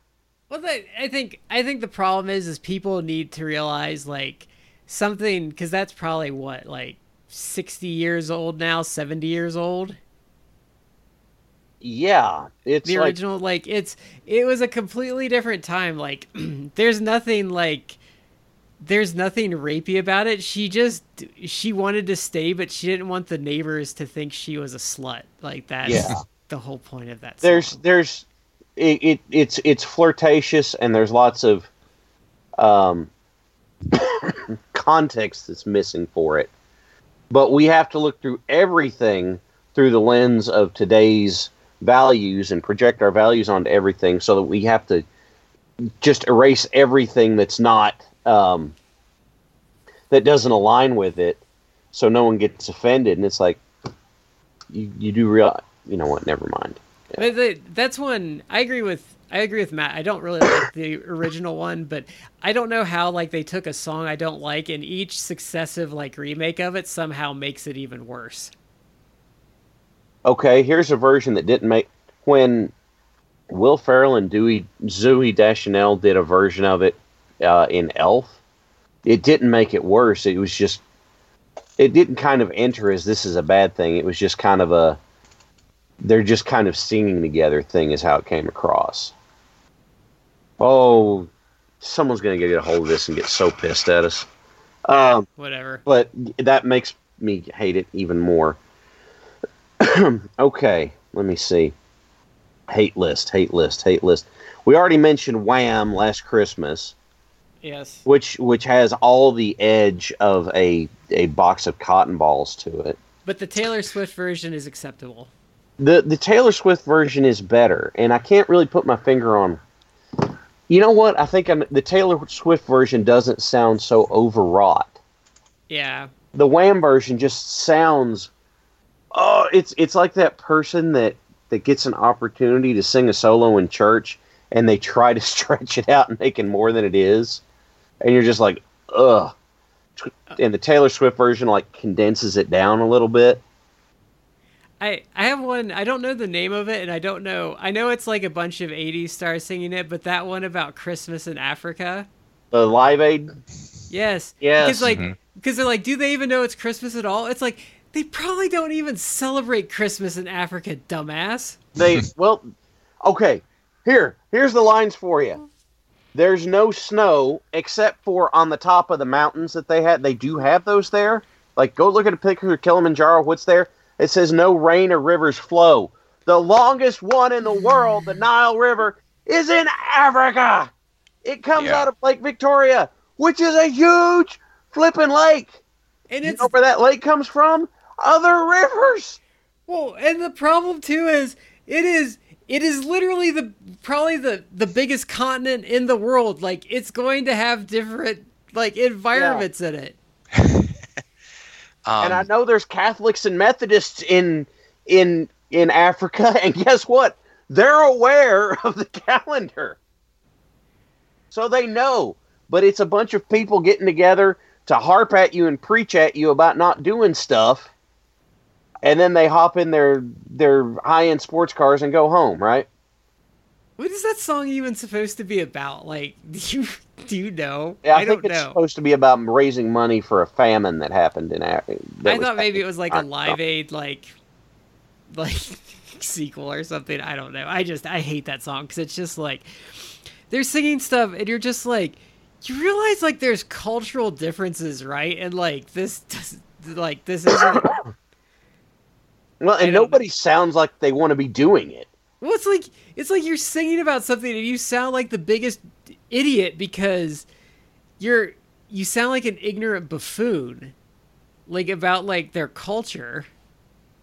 Well, the, I think I think the problem is is people need to realize like something because that's probably what like sixty years old now, seventy years old. yeah, it's the like original like it's it was a completely different time like there's nothing like there's nothing rapey about it she just she wanted to stay but she didn't want the neighbors to think she was a slut like that's Yeah. the whole point of that there's song. there's it, it it's it's flirtatious and there's lots of um context that's missing for it but we have to look through everything through the lens of today's values and project our values onto everything so that we have to just erase everything that's not um, that doesn't align with it so no one gets offended and it's like you, you do real you know what never mind But the, that's one I agree with. I agree with Matt. I don't really like the original one, but I don't know how like they took a song I don't like and each successive like remake of it somehow makes it even worse. Okay, here's a version that didn't make when Will Ferrell and Dewey Zooey Deschanel did a version of it uh, in Elf. It didn't make it worse. It was just it didn't kind of enter as this is a bad thing. It was just kind of a they're just kind of singing together thing is how it came across. Oh, someone's gonna get a hold of this and get so pissed at us. Um, Whatever. but that makes me hate it even more. okay, let me see. Hate list, hate list, hate list. We already mentioned Wham last Christmas, Yes. which which has all the edge of a a box of cotton balls to it. But the Taylor Swift version is acceptable. The the Taylor Swift version is better, and I can't really put my finger on. You know what? I think I'm, the Taylor Swift version doesn't sound so overwrought. Yeah. the Wham version just sounds oh it's it's like that person that that gets an opportunity to sing a solo in church and they try to stretch it out and make it more than it is and you're just like ugh and the Taylor Swift version like condenses it down a little bit I I have one. I don't know the name of it, and I don't know. I know it's like a bunch of '80s stars singing it, but that one about Christmas in Africa. the Live Aid Yes. Yes. Because like, mm-hmm. because they're like, do they even know it's Christmas at all? It's like they probably don't even celebrate Christmas in Africa, dumbass. they well okay here here's the lines for you there's no snow except for on the top of the mountains that they had. They do have those there. Like go look at a picture of kilimanjaro. What's there? It says no rain or rivers flow. The longest one in the world the nile river is in africa. It comes Yeah. out of lake victoria which is a huge flipping lake. And you it's know where that lake comes from? Other rivers. Well, and the problem too is it is it is literally the probably the the biggest continent in the world. Like it's going to have different like environments in it. Um, and I know there's Catholics and Methodists in in in Africa, and guess what? They're aware of the calendar, so they know. But it's a bunch of people getting together to harp at you and preach at you about not doing stuff, and then they hop in their their high end sports cars and go home. Right? What is that song even supposed to be about? Like, do you do you know? Yeah, I, I think it's know. supposed to be about raising money for a famine that happened in Africa. I thought maybe it was like a Live Aid like like sequel or something. I don't know. I just I hate that song because it's just like they're singing stuff and you're just like you realize like there's cultural differences, right? And like this does- like this isn't Well, and nobody sounds like they want to be doing it. Well, it's like it's like you're singing about something and you sound like the biggest idiot because you're you sound like an ignorant buffoon, like about like their culture.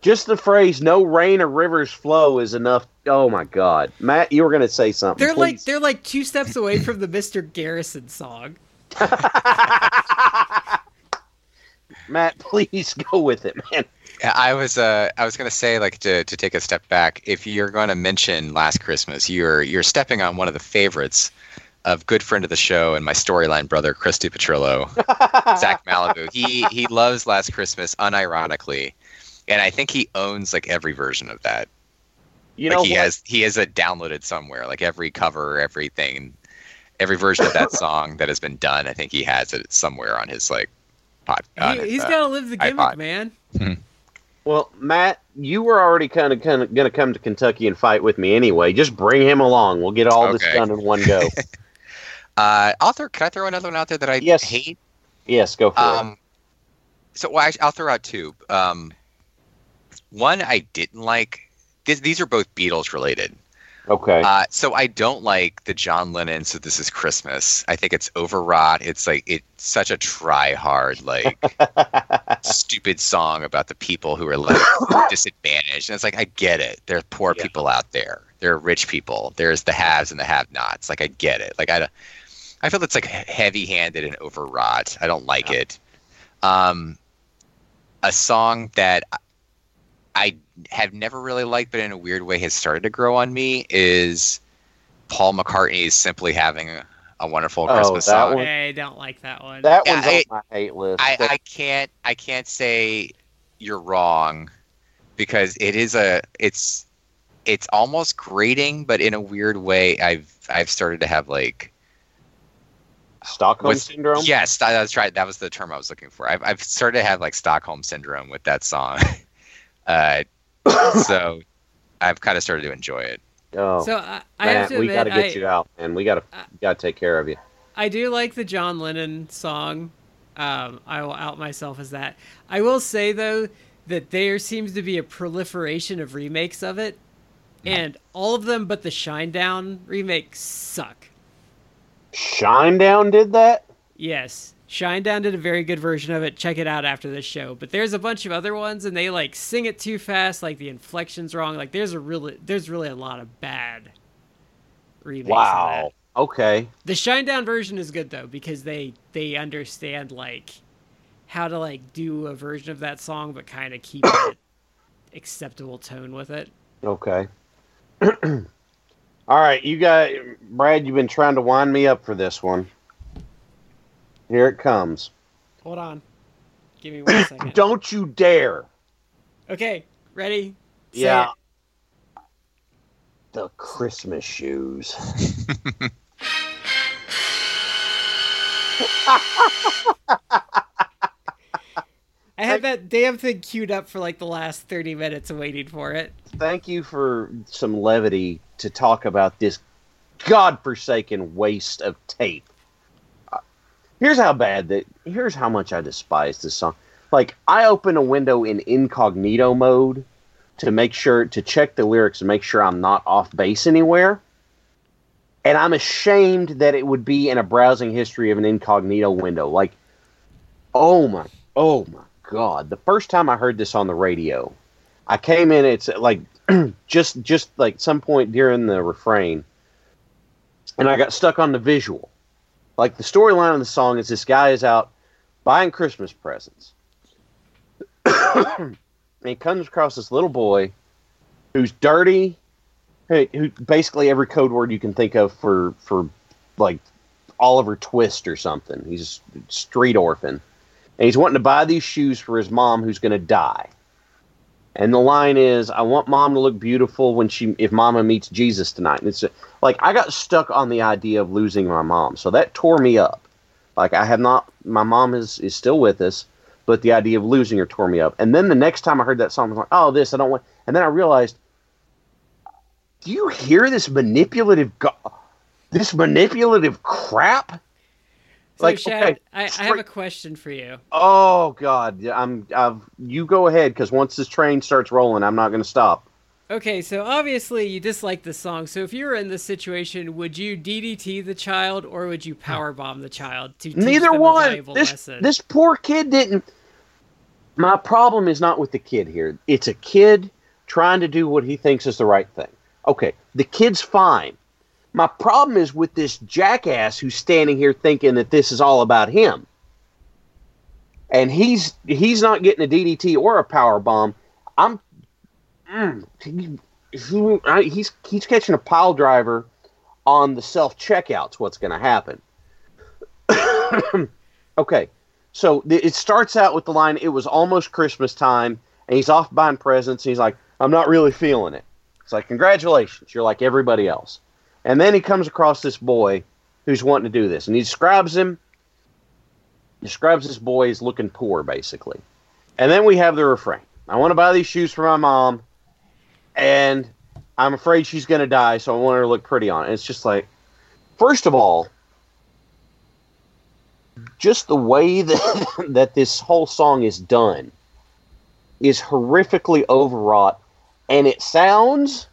Just the phrase "no rain or rivers flow" is enough. Oh my God, Matt, you were going to say something. They're like they're like two steps away from the Mister Garrison song. Matt, please go with it, man. Yeah, I was uh I was gonna say like to to take a step back. If you're going to mention Last Christmas, you're you're stepping on one of the favorites of good friend of the show and my storyline brother Christy Petrillo, Zach Malibu. He he loves Last Christmas unironically, and I think he owns like every version of that. You like know he what? has he has it downloaded somewhere. Like every cover, everything, every version of that song that has been done. I think he has it somewhere on his like pod. He, his, he's uh, got to live the gimmick, iPod. man. Well, Matt, you were already kind of kind of going to come to Kentucky and fight with me anyway. Just bring him along. We'll get all this done in one go. Uh, I'll. Can I throw another one out there that I Yes. hate? yes, go for it. Um, so well, actually, I'll throw out two. Um, one I didn't like. These are both Beatles related. Okay. Uh, so I don't like the John Lennon. So this is Christmas. I think it's overwrought. It's like it's such a try hard, like stupid song about the people who are like disadvantaged. And it's like I get it. There are poor Yeah. people out there. There are rich people. There's the haves and the have-nots. Like I get it. Like I, I feel it's like heavy-handed and overwrought. I don't like it. Um, a song that I have never really liked, but in a weird way has started to grow on me is Paul McCartney's "Simply Having a, a Wonderful Oh, Christmas" that song. one? I don't like that one. that yeah, one's I- on my hate list. I, I can't I can't say you're wrong because it is a it's it's almost grating, but in a weird way. I've I've started to have like Stockholm with- syndrome. Yes, that, that's right. That was the term I was looking for. I've I've started to have like Stockholm syndrome with that song. uh, so I've kind of started to enjoy it. Oh, so I, I have Matt, to we gotta get I, you out, and we got to I- got to take care of you. I do like the John Lennon song. Um, I will out myself as that. I will say though that there seems to be a proliferation of remakes of it, and all of them but the Shinedown remake suck. Shinedown did that. Yes, Shinedown did a very good version of it. Check it out after this show. But there's a bunch of other ones, and they like sing it too fast, like the inflection's wrong. Like there's a really there's really a lot of bad remakes. Wow. Okay. The Shinedown version is good though because they they understand like how to like do a version of that song but kind of keep it acceptable tone with it. Okay. All right, you got Brad. You've been trying to wind me up for this one. Here it comes. Hold on. Give me one second. Don't you dare! Okay, ready? Say yeah. it. The Christmas shoes. I had that damn thing queued up for like the last 30 minutes waiting for it. Thank you for some levity to talk about this godforsaken waste of tape. Here's how bad that. Here's how much I despise this song. Like I open a window in incognito mode to make sure to check the lyrics and make sure I'm not off base anywhere. And I'm ashamed that it would be in a browsing history of an incognito window. Like, oh my, oh my god! The first time I heard this on the radio, I came in. It's like just just like some point during the refrain, and I got stuck on the visual. Like the storyline of the song is this guy is out buying Christmas presents. and he comes across this little boy who's dirty, who, basically every code word you can think of for for like Oliver Twist or something. He's a street orphan, and he's wanting to buy these shoes for his mom who's going to die. And the line is, "I want mom to look beautiful when she if mama meets Jesus tonight." And it's like I got stuck on the idea of losing my mom, so that tore me up. Like I have not, my mom is is still with us, but the idea of losing her tore me up. And then the next time I heard that song, I was like, "Oh, this I don't want." And then I realized, do you hear this manipulative, go- this manipulative crap? So, like, Shad, okay, I, I have a question for you. Oh God, I'm. I've, you go ahead because once this train starts rolling, I'm not going to stop. Okay, so obviously you dislike the song. So if you were in this situation, would you DDT the child or would you power bomb the child to Neither one. This lesson? this poor kid didn't. My problem is not with the kid here. It's a kid trying to do what he thinks is the right thing. Okay, the kid's fine. My problem is with this jackass who's standing here thinking that this is all about him. And he's he's not getting a DDT or a power bomb. I'm mm, he- he- he's he's catching a pile driver on the self checkouts. What's going to happen? okay, so th- it starts out with the line, "It was almost Christmas time," and he's off buying presents. And he's like, "I'm not really feeling it." It's like, "Congratulations, you're like everybody else." And then he comes across this boy who's wanting to do this, and he describes him. Describes this boy as looking poor, basically. And then we have the refrain: "I want to buy these shoes for my mom, and I'm afraid she's going to die, so I want her to look pretty on it." And it's just like, first of all, just the way that that this whole song is done is horrifically overwrought and it sounds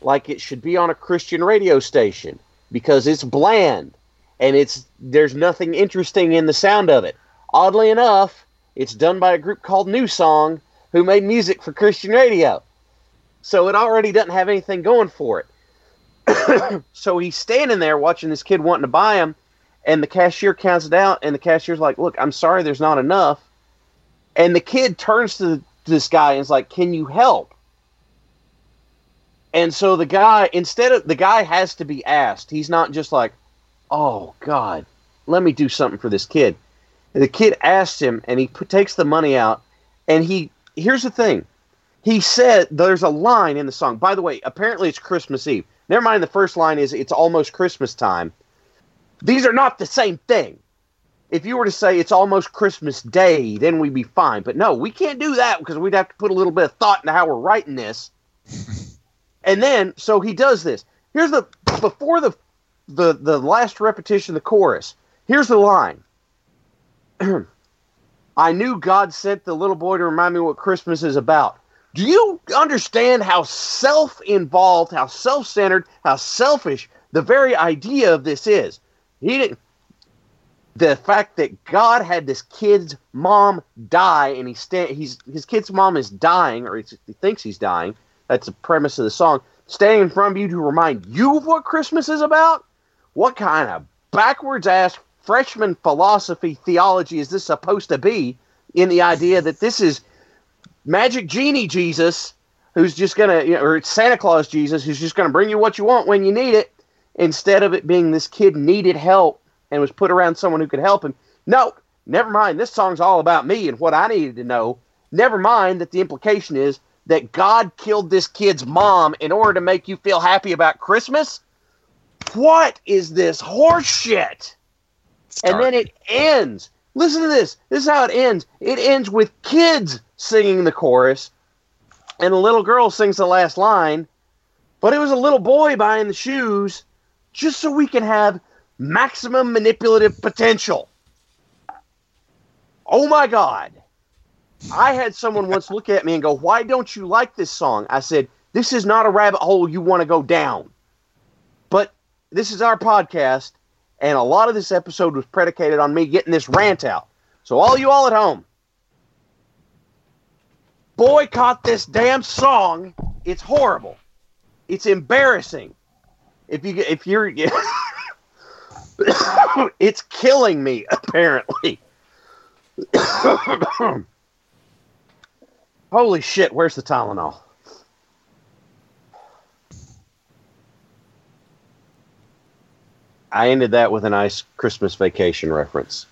like it should be on a Christian radio station because it's bland and it's there's nothing interesting in the sound of it. Oddly enough, it's done by a group called New Song who made music for Christian radio. So it already doesn't have anything going for it. so he's standing there watching this kid wanting to buy him and the cashier counts it out and the cashier's like look i'm sorry there's not enough and the kid turns to this guy and is like can you help and so the guy instead of the guy has to be asked he's not just like oh god let me do something for this kid the kid asks him and he put, takes the money out and he here's the thing he said there's a line in the song by the way apparently it's christmas eve never mind the first line is it's almost christmas time these are not the same thing. If you were to say it's almost Christmas Day, then we'd be fine. But no, we can't do that because we'd have to put a little bit of thought into how we're writing this. and then, so he does this. Here's the before the the the last repetition, the chorus. Here's the line. I knew God sent the little boy to remind me what Christmas is about. Do you understand how self-involved, how self-centered, how selfish the very idea of this is? He didn't. The fact that God had this kid's mom die, and he's sta- he's his kid's mom is dying, or he thinks he's dying. That's the premise of the song. Standing in front of you to remind you of what Christmas is about. What kind of backwards ass freshman philosophy theology is this supposed to be? In the idea that this is magic genie Jesus, who's just gonna, you know, or Santa Claus Jesus, who's just gonna bring you what you want when you need it instead of it being this kid needed help and was put around someone who could help him. No, never mind. This song's all about me and what I needed to know. Never mind that the implication is that God killed this kid's mom in order to make you feel happy about Christmas. What is this horse shit? And then it ends. Listen to this. This is how it ends. It ends with kids singing the chorus, and a little girl sings the last line. But it was a little boy buying the shoes just so we can have maximum manipulative potential. Oh my God. I had someone once look at me and go, Why don't you like this song? I said, This is not a rabbit hole you want to go down. But this is our podcast, and a lot of this episode was predicated on me getting this rant out. So, all you all at home, boycott this damn song. It's horrible. It's embarrassing. If you if you're it's killing me apparently. Holy shit, where's the Tylenol? I ended that with a nice Christmas vacation reference.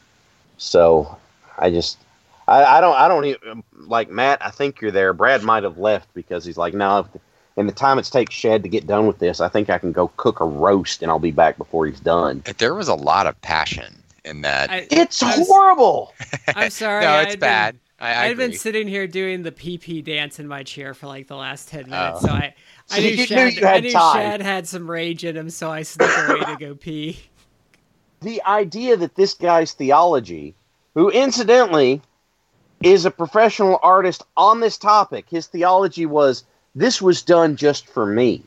So I just I, I don't I don't even um, like Matt, I think you're there. Brad might have left because he's like, no, if- in the time it takes Shad to get done with this, I think I can go cook a roast and I'll be back before he's done. There was a lot of passion in that. I, It's I was- horrible. I'm sorry. no, I it's had bad. Been, I, I I've been sitting here doing the PP dance in my chair for like the last ten oh. minutes, Oh. so I, I So knew you knew Shad, you had I knew time. Shad had some rage in him, so I snuck away to go pee. the idea that this guy's theology, who incidentally is a professional artist on this topic, his theology was this was done just for me,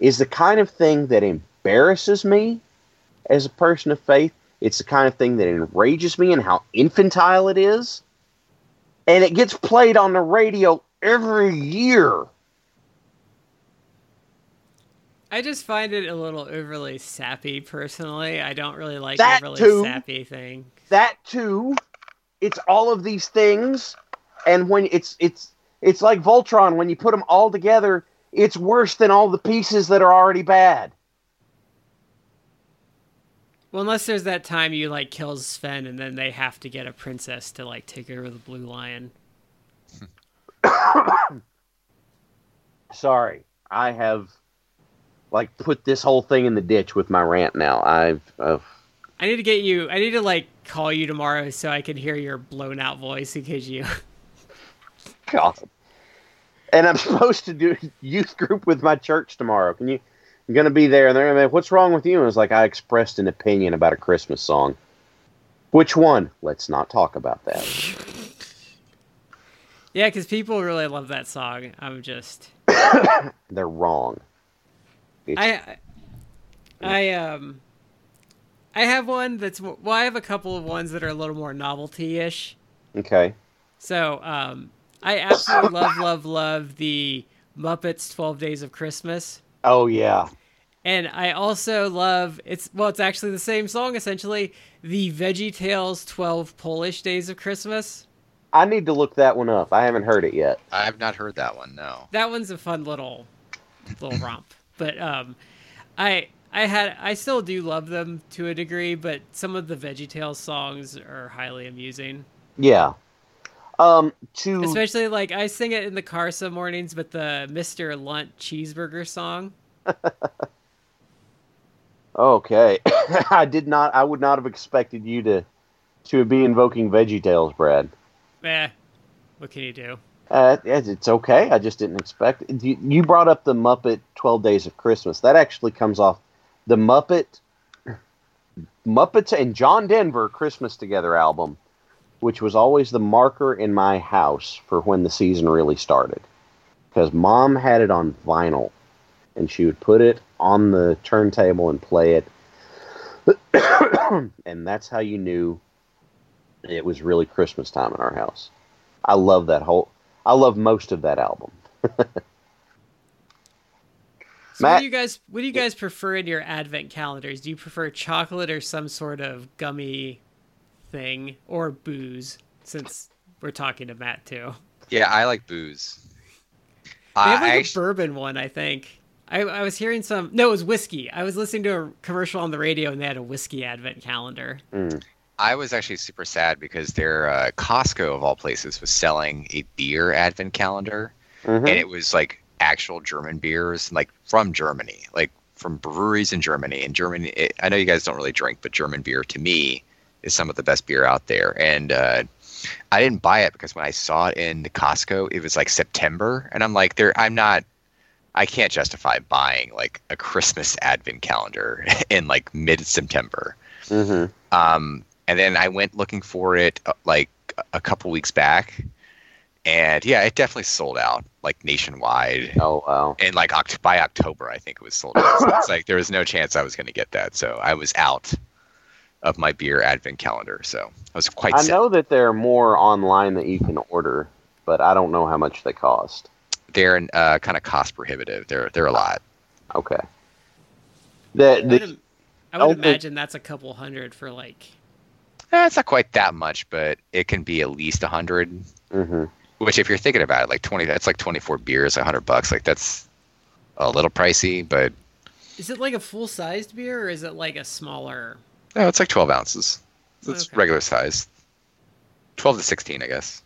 is the kind of thing that embarrasses me as a person of faith. It's the kind of thing that enrages me and how infantile it is. And it gets played on the radio every year. I just find it a little overly sappy personally. I don't really like That overly too. sappy thing. that too it's all of these things and when it's it's it's like voltron when you put them all together it's worse than all the pieces that are already bad Well, unless there's that time you like kills Sven and then they have to get a princess to like take over the blue lion. sorry i have like put this whole thing in the ditch with my rant now i've uh, I need to get you. I need to like call you tomorrow so I can hear your blown out voice because you. God. and i'm supposed to do youth group with my church tomorrow can you i'm gonna be there and they're gonna be what's wrong with you and it's like i expressed an opinion about a christmas song which one let's not talk about that Yeah, because people really love that song. I'm just. they're wrong It's- I. I um. I have one that's well. I have a couple of ones that are a little more novelty-ish. okay So, um, I absolutely love, love, love the Muppets 12 Days of Christmas. Oh yeah And I also love it's well, it's actually the same song essentially, the Veggie Tales 12 Polish Days of Christmas. I need to look that one up. I haven't heard it yet. I've not heard that one. No. That one's a fun little little romp. But um I I had I still do love them to a degree, but some of the Veggie Tales songs are highly amusing. Yeah. Um, to Especially like I sing it in the car some mornings, but the Mr. Lunt cheeseburger song. okay, I did not. I would not have expected you to to be invoking Veggie Tales, Brad. Eh, what can you do? Uh, it's it's okay. I just didn't expect. It. You, you brought up the Muppet Twelve Days of Christmas. That actually comes off the Muppet Muppets and John Denver Christmas Together album, which was always the marker in my house for when the season really started. Because Mom had it on vinyl, and she would put it on the turntable and play it, and that's how you knew it was really Christmas time in our house. I love that whole. I love most of that album. So what do you guys what do you guys prefer in your advent calendars? Do you prefer chocolate or some sort of gummy thing or booze? Since we're talking to Matt too. Yeah, I like booze. They have I like a actu- bourbon one, I think. I, I was hearing some no, it was whiskey. I was listening to a commercial on the radio and they had a whiskey advent calendar. I was actually super sad because their uh, Costco of all places was selling a beer advent calendar, Mhm. and it was like actual German beers, like from Germany, like from breweries in Germany. And Germany, it, I know you guys don't really drink, but German beer to me is some of the best beer out there. And uh, I didn't buy it because when I saw it in the Costco, it was like September, and I'm like, there, I'm not. I can't justify buying like a Christmas advent calendar in like mid September. Mhm. Um, and then I went looking for it uh, like a couple weeks back, and yeah, it definitely sold out like nationwide. Oh wow. And like Oct- by October, I think it was sold out. So it's like there was no chance I was going to get that. So I was out of my beer advent calendar. So I was quite I sad. know that there are more online that you can order, but I don't know how much they cost. They're uh, kind of cost prohibitive. They're they're a lot. Okay. The, I would, the, I would only- imagine that's a couple hundred for like Eh, it's not quite that much, but it can be at least a hundred. mhm. Which, if you're thinking about it, like twenty, that's like twenty four beers, a hundred bucks. Like that's a little pricey, but Is it like a full sized beer or is it like a smaller No, it's like 12 ounces. So it's Okay. regular size. 12 to 16, I guess.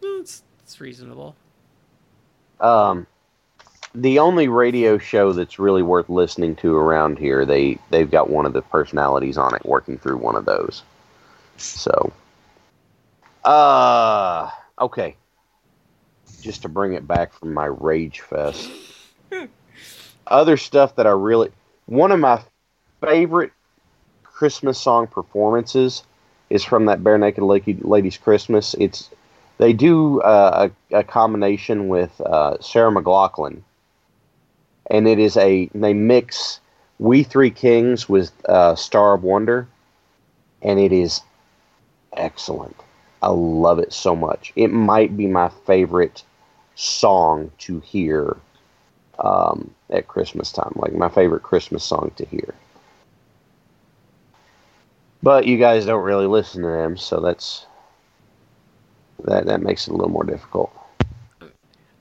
It's, it's reasonable. Um, the only radio show that's really worth listening to around here, they they've got one of the personalities on it working through one of those. So, uh, okay. Just to bring it back from my rage fest. Other stuff that I really, one of my favorite Christmas song performances is from that Barenaked Ladies Christmas. It's they do uh, a, a combination with uh, Sarah McLachlan, and it is a they mix We Three Kings with uh, Star of Wonder, and it is excellent. I love it so much. It might be my favorite song to hear um, at Christmas time, like my favorite Christmas song to hear. But you guys don't really listen to them, so that's that that makes it a little more difficult.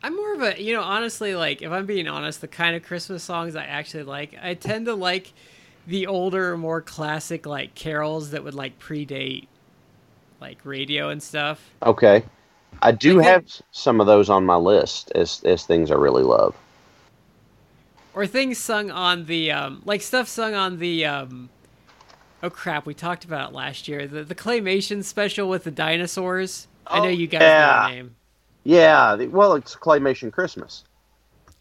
I'm more of a, you know, honestly, like, if I'm being honest, the kind of Christmas songs I actually like, I tend to like the older, more classic, like, carols that would, like, predate, like, radio and stuff. Okay, I do Like that- have some of those on my list as as things I really love. Or things sung on the, um, like, stuff sung on the, um, oh crap, we talked about it last year. The, the Claymation special with the dinosaurs. I know Oh, you guys know yeah. the name. Yeah, well, it's Claymation Christmas.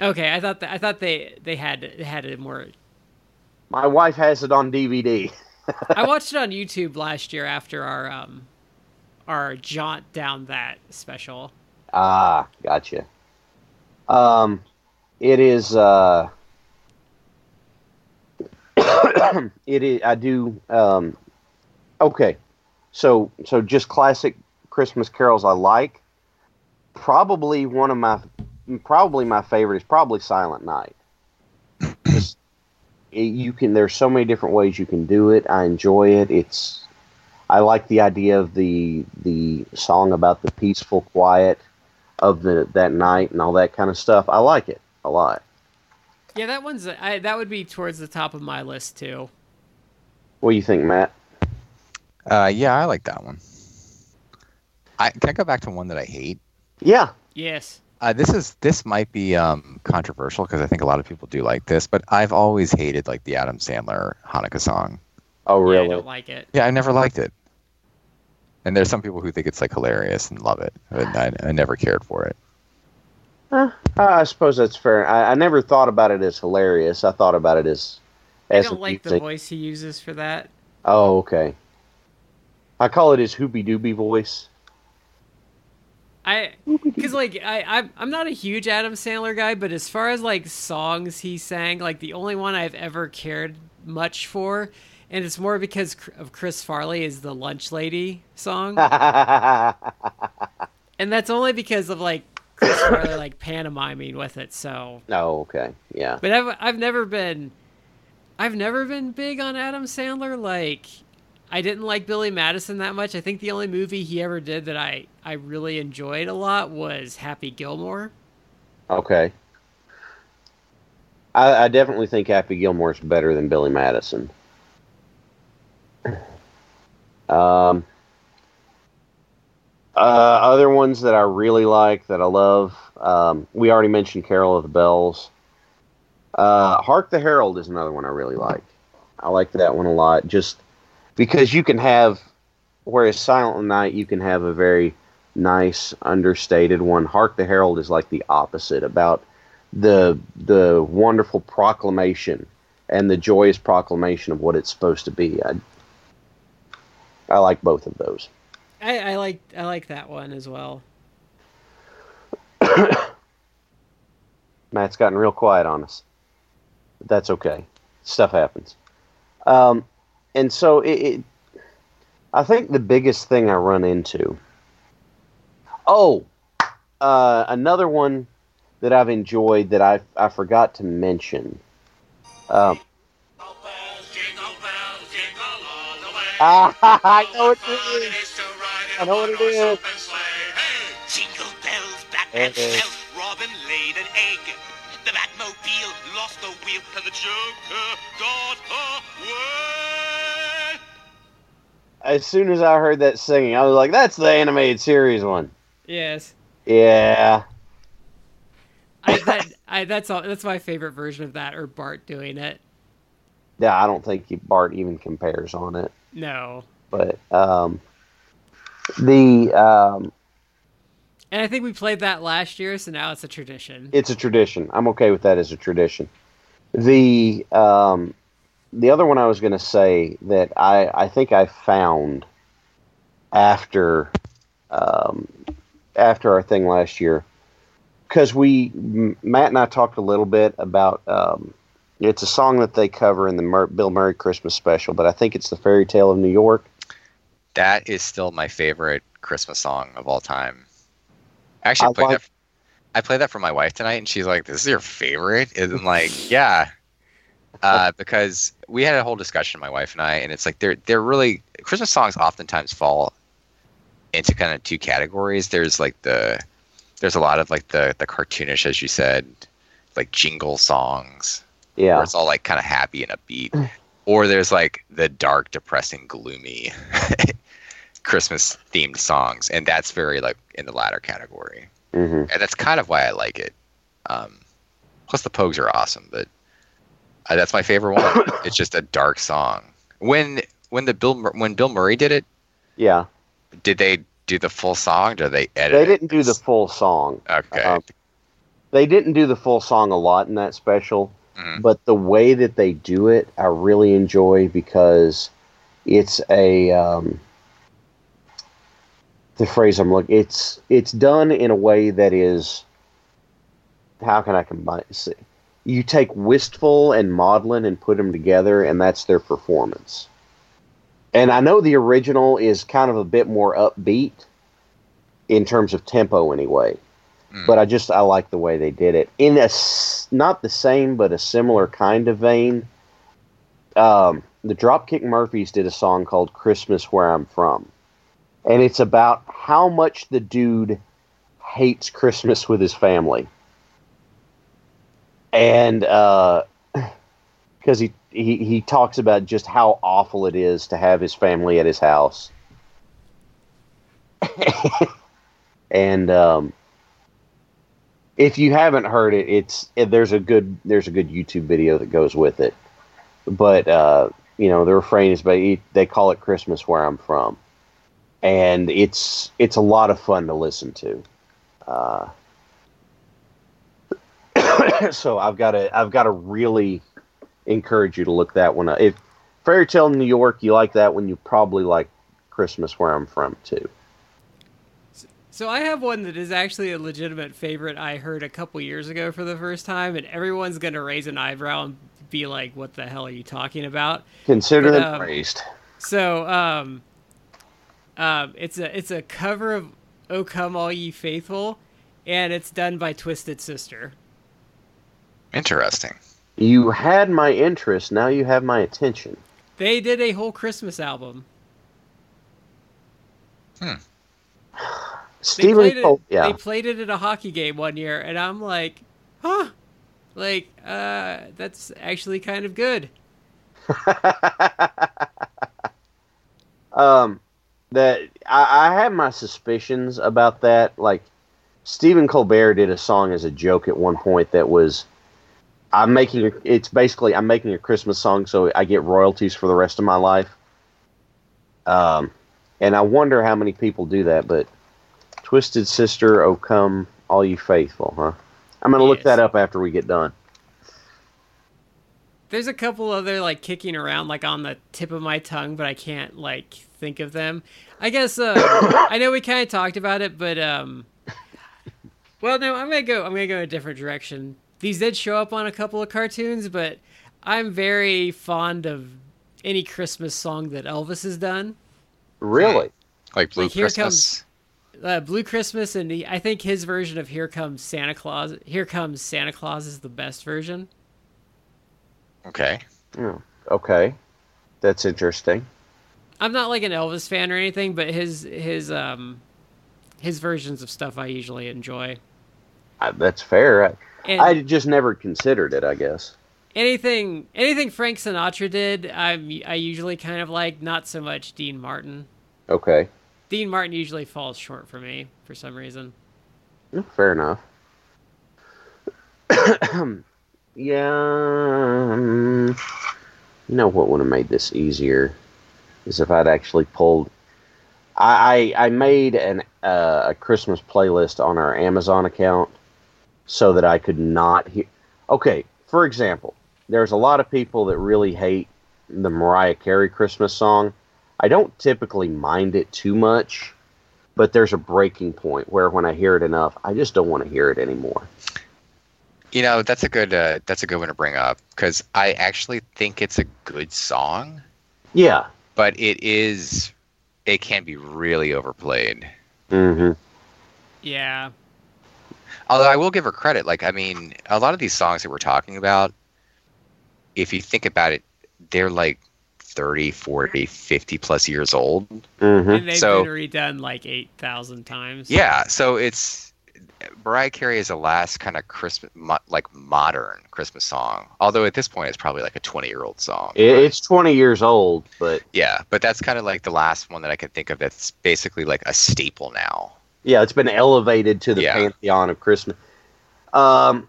Okay, I thought that, I thought they, they had, had it more My wife has it on DVD. I watched it on YouTube last year after our um our jaunt down that special. Ah, gotcha. Um, it is. Uh, it is. I do. Um, okay, so so just classic Christmas carols I like. Probably one of my, probably my favorite is probably Silent Night. It- you can. There's so many different ways you can do it. I enjoy it. It's. I like the idea of the the song about the peaceful quiet of the that night and all that kind of stuff. I like it a lot. Yeah, that one's I, that would be towards the top of my list too. What do you think, Matt? Uh, yeah, I like that one. I can I go back to one that I hate. Yeah. Yes. Uh, this is this might be um, controversial because I think a lot of people do like this, but I've always hated like the Adam Sandler Hanukkah song. Oh, Yeah, I don't like it. Yeah, I never liked it. And there's some people who think it's like hilarious and love it, but I, I never cared for it. Uh, I suppose that's fair. I, I never thought about it as hilarious. I thought about it as I don't like the voice he uses for that. Oh, okay. I call it his hoopy dooby voice. I because like I I'm, I'm not a huge Adam Sandler guy, but as far as like songs he sang, like the only one I've ever cared much for, and it's more because of Chris Farley is the Lunch Lady song, and that's only because of like Chris Farley like pantomiming with it. So, oh, okay. Yeah. but I've I've never been, I've never been big on Adam Sandler. Like, I didn't like Billy Madison that much. I think the only movie he ever did that I I really enjoyed a lot was Happy Gilmore. Okay. I, I definitely think Happy Gilmore's better than Billy Madison. Um, uh, other ones that I really like that I love, um, we already mentioned Carol of the Bells. Uh, Hark the Herald is another one I really like. I like that one a lot, just because you can have, whereas Silent Night, you can have a very nice, understated one. Hark the Herald is like the opposite about the the wonderful proclamation and the joyous proclamation of what it's supposed to be. I, I like both of those. I, I like I like that one as well. Matt's gotten real quiet on us. That's okay. Stuff happens. Um, and so it, it, I think the biggest thing I run into. Oh, uh, another one that I've enjoyed that I I forgot to mention. Um, ah, I know what it is. I know what it is. Jingle bells, blackberry Eh, eh. Robin laid an egg. The Batmobile lost the wheel, and the Joker got away. As soon as I heard that singing, I was like, "That's the animated series one." Yes. Yeah. I that I that's all that's my favorite version of that or Bart doing it. Yeah, I don't think Bart even compares on it. No. But um, the um, And I think we played that last year, so now it's a tradition. it's a tradition. I'm okay with that as a tradition. The um, the other one I was going to say that I I think I found after um, after our thing last year because we Matt and I talked a little bit about um, it's a song that they cover in the Mur- Bill Murray Christmas special, but I think it's the Fairy Tale of New York. That is still my favorite Christmas song of all time. Actually, I, I played like- that. I played that for my wife tonight, and she's like, "This is your favorite?" And I'm like, "Yeah," uh, because we had a whole discussion, my wife and I, and it's like they're they're really Christmas songs oftentimes fall into kind of two categories. There's like the there's a lot of like the the cartoonish, as you said, like jingle songs Yeah, where it's all like kind of happy and upbeat, or there's like the dark, depressing, gloomy Christmas themed songs, and that's very like in the latter category, hmm and that's kind of why I like it. Um, plus, the Pogues are awesome, but uh, that's my favorite one. it's just a dark song. When when the Bill when Bill Murray did it, yeah. did they do the full song? Or did they edit? They didn't do the full song. Okay. Um, they didn't do the full song a lot in that special, Mhm. but the way that they do it, I really enjoy because it's a um, the phrase I'm looking. It's it's done in a way that is how can I combine? say- You take wistful and maudlin and put them together, and that's their performance. And I know the original is kind of a bit more upbeat in terms of tempo, anyway Mm. but I just I like the way they did it in a not the same but a similar kind of vein. Um, the Dropkick Murphys did a song called "Christmas Where I'm From," and it's about how much the dude hates Christmas with his family, and because he, he he talks about just how awful it is to have his family at his house, and um, if you haven't heard it, it's there's a good there's a good YouTube video that goes with it. But uh, you know, the refrain is but they call it Christmas where I'm from, and it's it's a lot of fun to listen to. Uh, so I've got to I've got to really encourage you to look that one up. If Fairy Tale in New York, you like that one, you probably like Christmas where I'm from too. So I have one that is actually a legitimate favorite I heard a couple years ago for the first time, and everyone's gonna raise an eyebrow and be like, "What the hell are you talking about?" Consider But, um, praised. So, um, um, it's a it's a cover of "O Come All Ye Faithful," and it's done by Twisted Sister. Interesting. You had my interest, now you have my attention. They did a whole Christmas album. They Stephen played it. Col- yeah. They played it at a hockey game one year, and I'm like, huh, like, uh, that's actually kind of good. um, that I, I have my suspicions about that. Like Stephen Colbert did a song as a joke at one point that was, I'm making it's basically I'm making a Christmas song so I get royalties for the rest of my life. Um, and I wonder how many people do that. But Twisted Sister, oh come all you faithful, huh? I'm gonna look that up after we get done. There's a couple other like kicking around like on the tip of my tongue, but I can't like think of them. I guess uh, I know we kind of talked about it, but um, well, no, I'm gonna go. I'm gonna go in a different direction. These did show up on a couple of cartoons, but I'm very fond of any Christmas song that Elvis has done. Really? Like Blue Like, here Christmas. Uh, Blue Christmas, and he, I think his version of "Here Comes Santa Claus." "Here Comes Santa Claus" is the best version. Okay. Oh, okay, that's interesting. I'm not like an Elvis fan or anything, but his his um his versions of stuff I usually enjoy. I, that's fair. I, And I just never considered it. I guess. anything anything Frank Sinatra did, I'm I usually kind of like. Not so much Dean Martin. Okay, Dean Martin usually falls short for me for some reason. Fair enough. Um, yeah. um, You know what would have made this easier is if I'd actually pulled. I I, I made an uh, a Christmas playlist on our Amazon account so that I could not hear. Okay, for example, there's a lot of people that really hate the Mariah Carey Christmas song. I don't typically mind it too much, but there's a breaking point where when I hear it enough, I just don't want to hear it anymore. You know, that's a good uh, that's a good one to bring up because I actually think it's a good song, Yeah. but it is it can be really overplayed. Mm-hmm. Yeah. Although I will give her credit, like I mean, a lot of these songs that we're talking about, if you think about it, they're like 30, 40, 50 plus years old. Mm-hmm. And they've So- been redone like 8,000 times. Yeah, so it's Mariah Carey is the last kind of Christmas, mo- like modern Christmas song. Although at this point, it's probably like a 20 year old song. It, it's 20 years old, but Yeah, but that's kind of like the last one that I can think of that's basically like a staple now. yeah, it's been elevated to the Yeah. pantheon of Christmas. Um,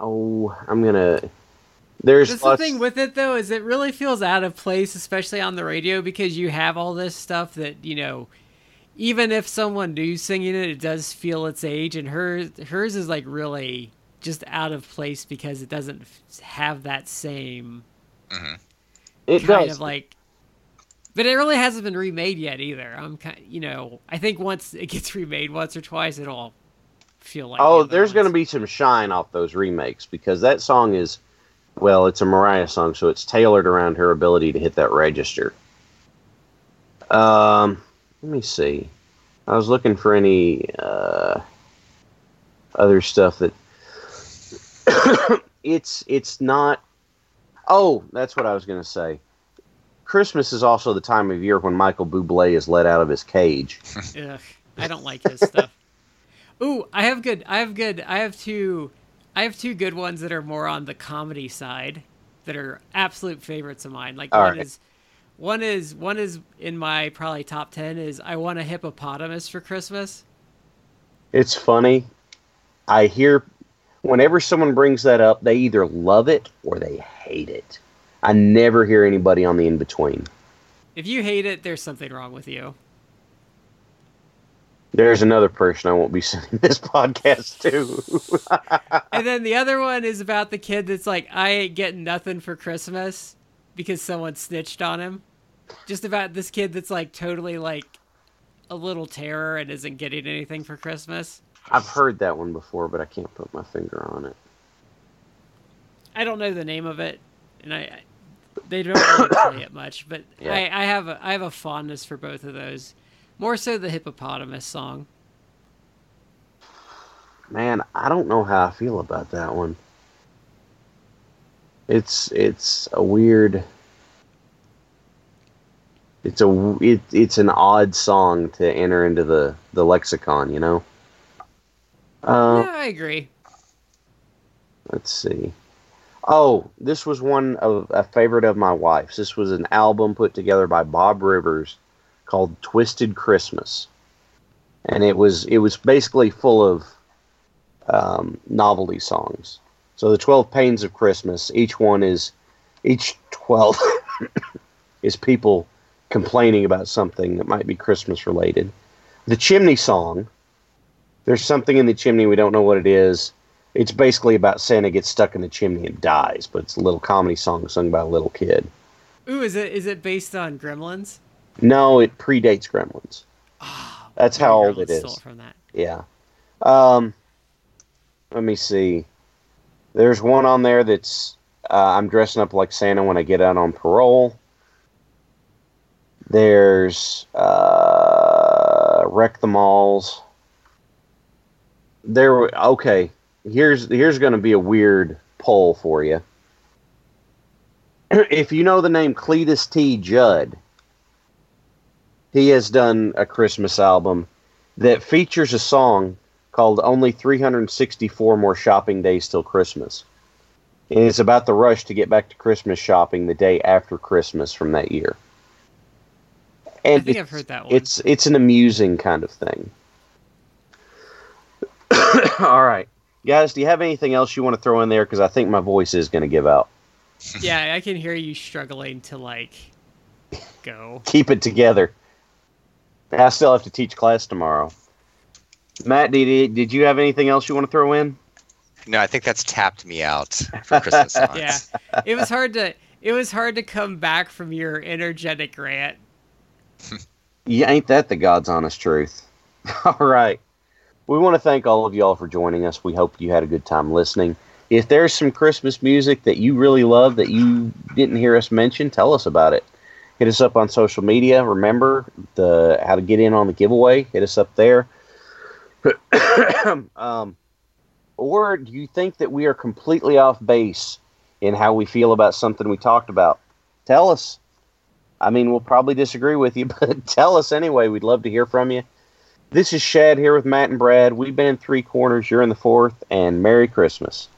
oh, I'm gonna. There's That's the thing with it though is it really feels out of place, especially on the radio, because you have all this stuff that you know. Even if someone new singing it, it does feel its age, and hers hers is like really just out of place because it doesn't have that same it kind does. of like. But it really hasn't been remade yet either. I'm kind, you know, I think once it gets remade once or twice, it'll feel like. oh, other there's going to be some shine off those remakes because that song is, well, it's a Mariah song, so it's tailored around her ability to hit that register. Um, let me see. I was looking for any uh, other stuff that it's it's not. Oh, that's what I was going to say. Christmas is also the time of year when Michael Bublé is let out of his cage. Ugh, I don't like his stuff. Ooh, I have good. I have good. I have two. I have two good ones that are more on the comedy side, that are absolute favorites of mine. Like All one right. is, one is one is in my probably top ten is I want a hippopotamus for Christmas. It's funny. I hear whenever someone brings that up, they either love it or they hate it. I never hear anybody on the in between. If you hate it, there's something wrong with you. There's another person I won't be sending this podcast to. and then the other one is about the kid that's like, I ain't getting nothing for Christmas because someone snitched on him. Just about this kid that's like totally like a little terror and isn't getting anything for Christmas. I've heard that one before, but I can't put my finger on it. I don't know the name of it, and I, they don't really play it much, but Yeah. I, I have a I have a fondness for both of those. More so the hippopotamus song. Man, I don't know how I feel about that one. It's it's a weird. It's a it, it's an odd song to enter into the the lexicon, you know. Uh, yeah, I agree. Let's see. Oh, this was one of a favorite of my wife's. This was an album put together by Bob Rivers called Twisted Christmas, and it was it was basically full of um, novelty songs. So the Twelve Pains of Christmas. Each one is each twelve is people complaining about something that might be Christmas related. The Chimney Song. There's something in the chimney we don't know what it is. It's basically about Santa gets stuck in the chimney and dies, but it's a little comedy song sung by a little kid. Ooh, is it is it based on Gremlins? No, it predates Gremlins. That's how old Gremlins it stole from that. Yeah. Um, let me see. There's one on there that's uh, I'm dressing up like Santa when I get out on parole. There's uh, wreck the malls. There, okay. Here's here's going to be a weird poll for you. if you know the name Cletus T. Judd, he has done a Christmas album that features a song called Only 364 More Shopping Days Till Christmas. And it's about the rush to get back to Christmas shopping the day after Christmas from that year. And I think I've heard that one. It's it's an amusing kind of thing. All right. Guys, do you have anything else you want to throw in there? Because I think my voice is going to give out. yeah, I can hear you struggling to like go. Keep it together. I still have to teach class tomorrow. Matt, did, did you have anything else you want to throw in? No, I think that's tapped me out for Christmas. Yeah, it was hard to. it was hard to come back from your energetic rant. Yeah, ain't that the God's honest truth? all right. We want to thank all of y'all for joining us. We hope you had a good time listening. If there's some Christmas music that you really love that you didn't hear us mention, tell us about it. Hit us up on social media. Remember the how to get in on the giveaway. Hit us up there. um, or do you think that we are completely off base in how we feel about something we talked about? Tell us. I mean, we'll probably disagree with you, but tell us anyway. We'd love to hear from you. This is Shad here with Matt and Brad. We've been in three corners. You're in the fourth, and Merry Christmas.